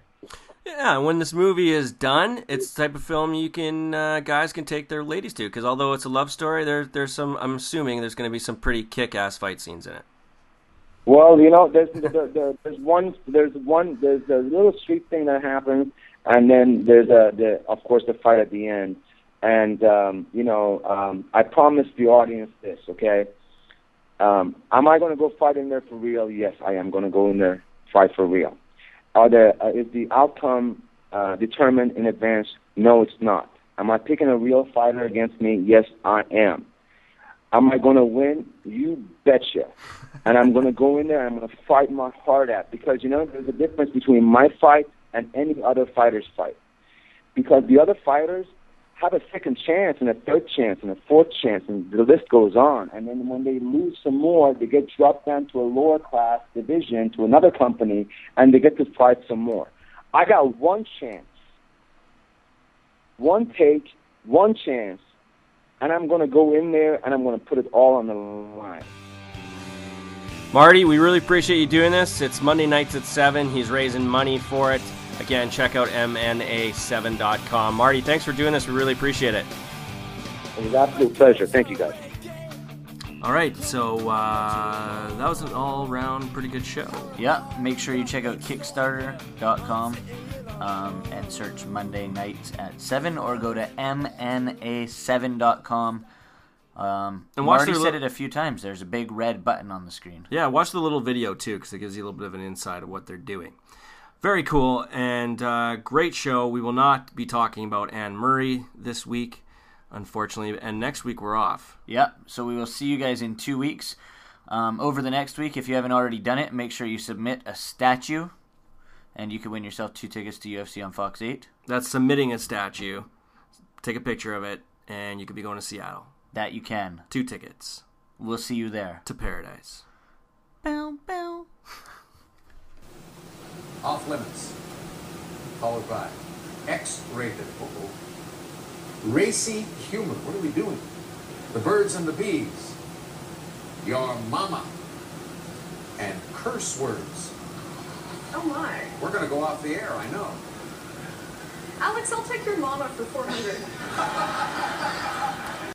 Yeah, when this movie is done, it's the type of film you can uh, guys can take their ladies to because although it's a love story, there there's some. I'm assuming there's going to be some pretty kick-ass fight scenes in it. Well, you know, there's there, there, there's one there's one there's a little street thing that happens, and then there's a the of course the fight at the end. And um, you know, um, I promise the audience this, okay? Um, am I going to go fight in there for real? Yes, I am going to go in there fight for real. Are there uh, is the outcome uh, determined in advance? No, it's not. Am I picking a real fighter against me? Yes, I am. Am I going to win? You betcha. And I'm going to go in there and I'm going to fight my heart out because you know there's a difference between my fight and any other fighter's fight. Because the other fighters have a second chance and a third chance and a fourth chance, and the list goes on. And then when they lose some more, they get dropped down to a lower class division to another company, and they get to fight some more. I got one chance, one take, one chance, and I'm going to go in there and I'm going to put it all on the line. Marty, we really appreciate you doing this. It's Monday nights at 7. He's raising money for it. Again, check out mna7.com. Marty, thanks for doing this. We really appreciate it. It was an absolute pleasure. Thank you, guys. All right, so uh, that was an all-round pretty good show. Yeah, make sure you check out Kickstarter.com um, and search Monday nights at 7 or go to mna7.com. Um, And watch Marty said li- it a few times. There's a big red button on the screen. Yeah, watch the little video too, because it gives you a little bit of an insight of what they're doing. Very cool and uh, great show. We will not be talking about Anne Murray this week, unfortunately, and next week we're off. Yep. So we will see you guys in two weeks. Um, over the next week, if you haven't already done it, make sure you submit a statue, and you can win yourself two tickets to UFC on Fox 8. That's submitting a statue. Take a picture of it, and you could be going to Seattle. That you can. Two tickets We'll see you there. to paradise. Bow, bow. Off Limits, followed by X-Rated. Uh-oh. Racy Humor. What are we doing? The Birds and the Bees. Your Mama. And curse words. Oh my. We're going to go off the air, I know. Alex, I'll take your mama for 400.